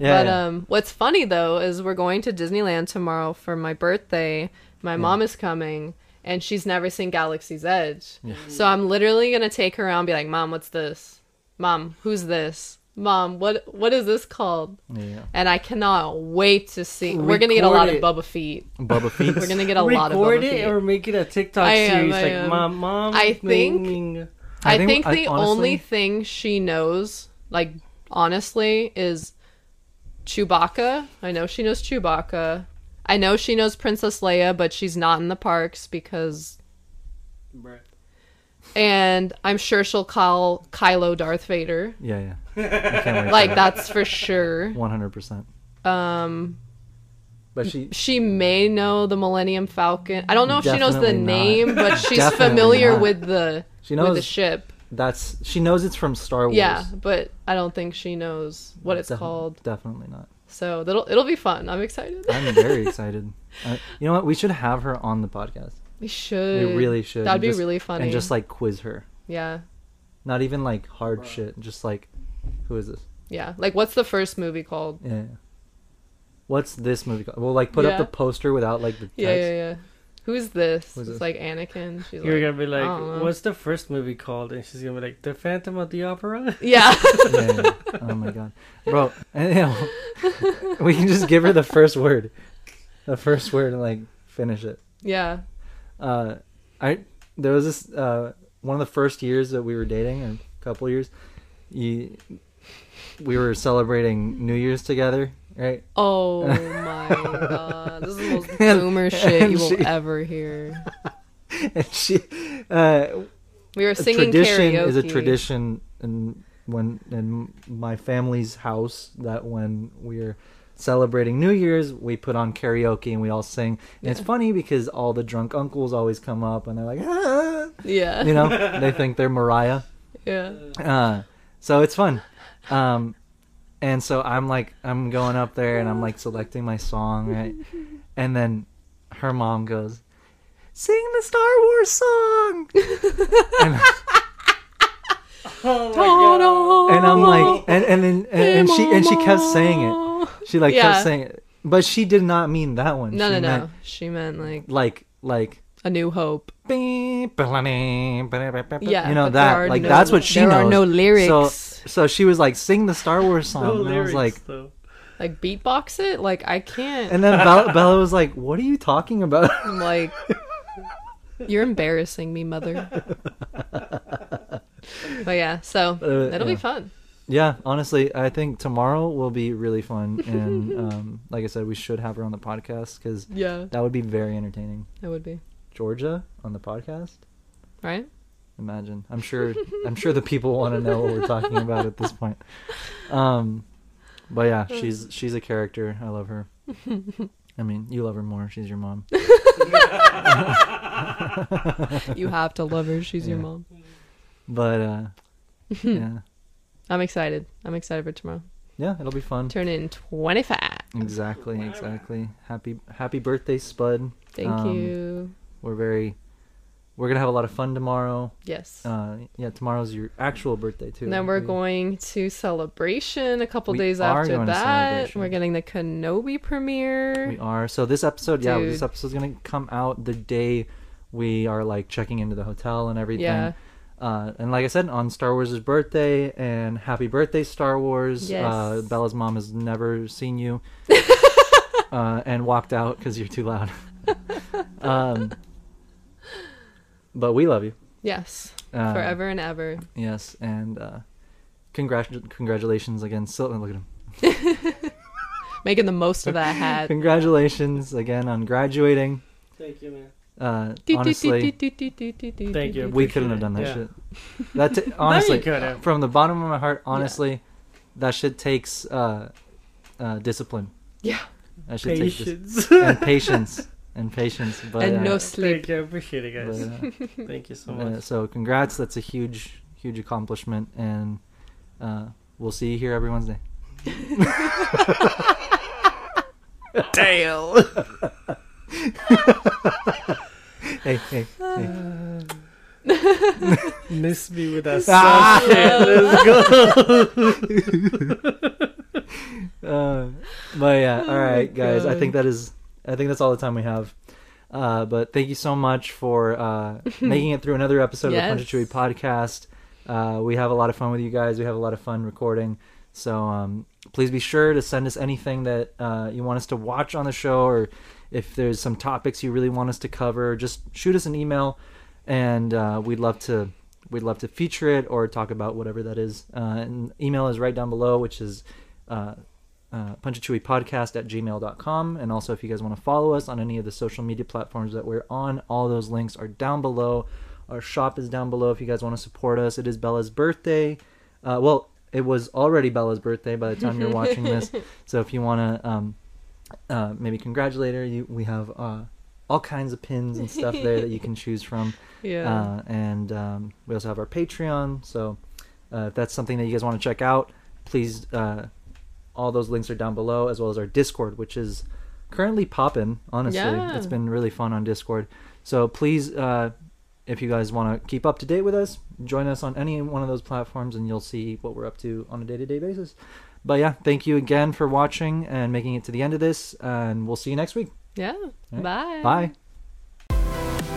S2: yeah,
S3: but um, what's funny though is we're going to Disneyland tomorrow for my birthday. My mom is coming, and she's never seen Galaxy's Edge. So I'm literally gonna take her around, and be like, "Mom, what's this? Mom, who's this? Mom, what what is this called?"
S2: yeah.
S3: And I cannot wait to see. We're gonna get a lot of
S1: Record
S3: Bubba Feet.
S2: Bubba Feet. *laughs*
S3: We're gonna get a lot of
S1: Record
S3: Bubba
S1: it
S3: Feet.
S1: or make it a TikTok
S3: I am,
S1: series.
S3: I
S1: like,
S3: am.
S1: mom, mom.
S3: I think-
S1: making-
S3: I,
S2: I think-
S3: think,
S2: I-
S3: the
S2: honestly-
S3: only thing she knows, like honestly, is Chewbacca. I know she knows Chewbacca. I know she knows Princess Leia, but she's not in the parks because. And I'm sure she'll call Kylo Darth Vader.
S2: yeah yeah *laughs* I can't wait
S3: Like that's for sure.
S2: 100%
S3: Um,
S2: but she
S3: she may know the Millennium Falcon. I don't know if she knows the
S2: Definitely not.
S3: name, but she's
S2: Definitely
S3: familiar
S2: not.
S3: with the
S2: she
S3: with the
S2: knows
S3: ship.
S2: that's she knows it's from star wars
S3: Yeah, but I don't think she knows what it's
S2: Defi-
S3: called.
S2: definitely not
S3: So that'll it'll be fun. I'm excited.
S2: i'm very excited I, *laughs* you know what we should have her on the podcast
S3: we should.
S2: We really should.
S3: That'd
S2: and
S3: be
S2: just-
S3: really funny.
S2: And just like quiz her.
S3: yeah,
S2: Not even like hard shit. Just like, who is this?
S3: yeah. Like, what's the first movie called?
S2: Yeah. yeah. What's this movie called? We'll like put up the poster without like the text.
S3: Yeah, yeah, yeah. Who's this?
S2: Who's
S3: it's
S2: this?
S3: like Anakin. She's
S1: You're
S3: like,
S1: gonna be like, "What's the first movie called?" And she's gonna be like, "The Phantom of the Opera." *laughs*
S3: Yeah.
S2: Yeah, yeah. Oh my god, bro. *laughs* And, you know, we can just give her the first word, the first word, and like finish it.
S3: yeah.
S2: Uh, I there was this uh one of the first years that we were dating, a couple years. You, we were celebrating New Year's together, right?
S3: Oh *laughs* my god, this is the most
S2: And-
S3: boomer shit you will
S2: she-
S3: ever hear. *laughs*
S2: and she uh
S3: We were singing
S2: tradition
S3: karaoke.
S2: is a tradition and when in my family's house that when we're celebrating New Year's we put on karaoke and we all sing and it's funny because all the drunk uncles always come up and they're like ah!
S3: Yeah.
S2: you know *laughs* they think they're Mariah
S3: Yeah.
S2: uh, so it's fun um and so I'm like I'm going up there and I'm like selecting my song right *laughs* and then her mom goes sing the Star Wars song *laughs* and,
S1: Oh
S2: and I'm like, and and then and, and she and she kept saying it. *laughs* She like
S3: Yeah.
S2: kept saying it, But she did not mean that one.
S3: No,
S2: she
S3: no, no. She meant like
S2: Like like
S3: A New Hope.
S2: yeah,
S3: Yeah,
S2: you know
S3: but there are
S2: that like
S3: no-
S2: that's what she
S3: there
S2: knows.
S3: are no lyrics.
S2: So so she was like sing the Star Wars song.
S1: No
S2: and I was
S1: lyrics,
S2: like
S1: though.
S3: Like beatbox it? Like I can't.
S2: and then Bella, Bella was like, "What are you talking about?" *laughs*
S3: I'm like, you're embarrassing me, mother. *laughs* but yeah, so
S2: Uh,
S3: it'll
S2: yeah.
S3: be fun.
S2: Yeah, honestly, I think tomorrow will be really fun, *laughs* and um, like I said, we should have her on the podcast because
S3: Yeah.
S2: that would be very entertaining.
S3: It would be
S2: Georgia on the podcast,
S3: right.
S2: imagine. I'm sure. I'm sure the people want to know what we're talking about at this point. *laughs* Um, but yeah, she's she's a character. I love her. *laughs* I mean, you love her more. She's your mom.
S3: You have to love her. She's your mom.
S2: But uh, yeah,
S3: I'm excited. I'm excited for tomorrow.
S2: yeah, it'll be fun.
S3: Turn in 25.
S2: Exactly, exactly. Happy happy birthday, Spud.
S3: Thank
S2: Um,
S3: you.
S2: We're very we're gonna have a lot of fun tomorrow.
S3: Yes.
S2: Uh, yeah, tomorrow's your actual birthday too.
S3: And then we're
S2: We-
S3: going to celebration a couple
S2: We
S3: days
S2: are
S3: after
S2: going to
S3: that.
S2: Celebration.
S3: We're getting the Kenobi premiere.
S2: We are. So this episode, yeah, this episode's gonna come out the day we are like checking into the hotel and everything.
S3: Yeah.
S2: Uh, and like I said, on Star Wars' birthday, and happy birthday, Star Wars.
S3: Yes.
S2: Uh, Bella's mom has never seen you, *laughs* uh, and walked out because you're too loud. *laughs* um, but we love you.
S3: Yes.
S2: Uh,
S3: Forever and ever.
S2: Yes, and uh, congrat- congratulations again. So look at him. *laughs*
S3: Making the most of that hat.
S2: Congratulations again on graduating.
S1: Thank you, man.
S2: Uh, honestly,
S1: Thank you.
S2: we couldn't have done that shit. *laughs* That t- honestly, from the bottom of my heart, honestly, that shit takes uh, uh, discipline.
S3: Yeah.
S2: That shit takes dis-
S1: Patience.
S2: and patience and patience. But
S3: And
S2: uh,
S3: no sleep.
S1: Thank you. I appreciate it, guys.
S2: but, uh, *laughs*
S1: Thank you so
S2: uh,
S1: much.
S2: so congrats. That's a huge, huge accomplishment, and uh, we'll see you here every Wednesday. *laughs*
S1: Damn.
S2: Hey, hey, hey. *laughs*
S1: Miss me with that
S2: Ah.
S1: Let's *laughs* go.
S2: uh, but yeah, all right,
S3: Oh,
S2: guys. I think that is. I think that's all the time we have. Uh, but thank you so much for uh, *laughs* making it through another episode of the Punch Chewie podcast. Uh, we have a lot of fun with you guys. We have a lot of fun recording. So um, please be sure to send us anything that uh, you want us to watch on the show, or if there's some topics you really want us to cover, just shoot us an email, and uh, we'd love to we'd love to feature it or talk about whatever that is. Uh, and email is right down below, which is uh, uh, podcast at gmail.com. And also, if you guys want to follow us on any of the social media platforms that we're on, all those links are down below. Our shop is down below if you guys want to support us. It is Bella's birthday. Uh, well, it was already Bella's birthday by the time you're watching this. *laughs* So if you want to um, uh, maybe congratulate her, you, we have uh, all kinds of pins and stuff there that you can *laughs* choose from.
S3: Yeah.
S2: Uh, and um, we also have our Patreon. So uh, if that's something that you guys want to check out, please. Uh, all those links are down below, as well as our Discord, which is currently popping. Honestly,
S3: Yeah.
S2: it's been really fun on Discord. So please, uh, if you guys want to keep up to date with us, join us on any one of those platforms, and you'll see what we're up to on a day-to-day basis. But yeah, thank you again for watching and making it to the end of this, and we'll see you next week.
S3: Yeah.
S2: Right.
S3: Bye.
S2: Bye.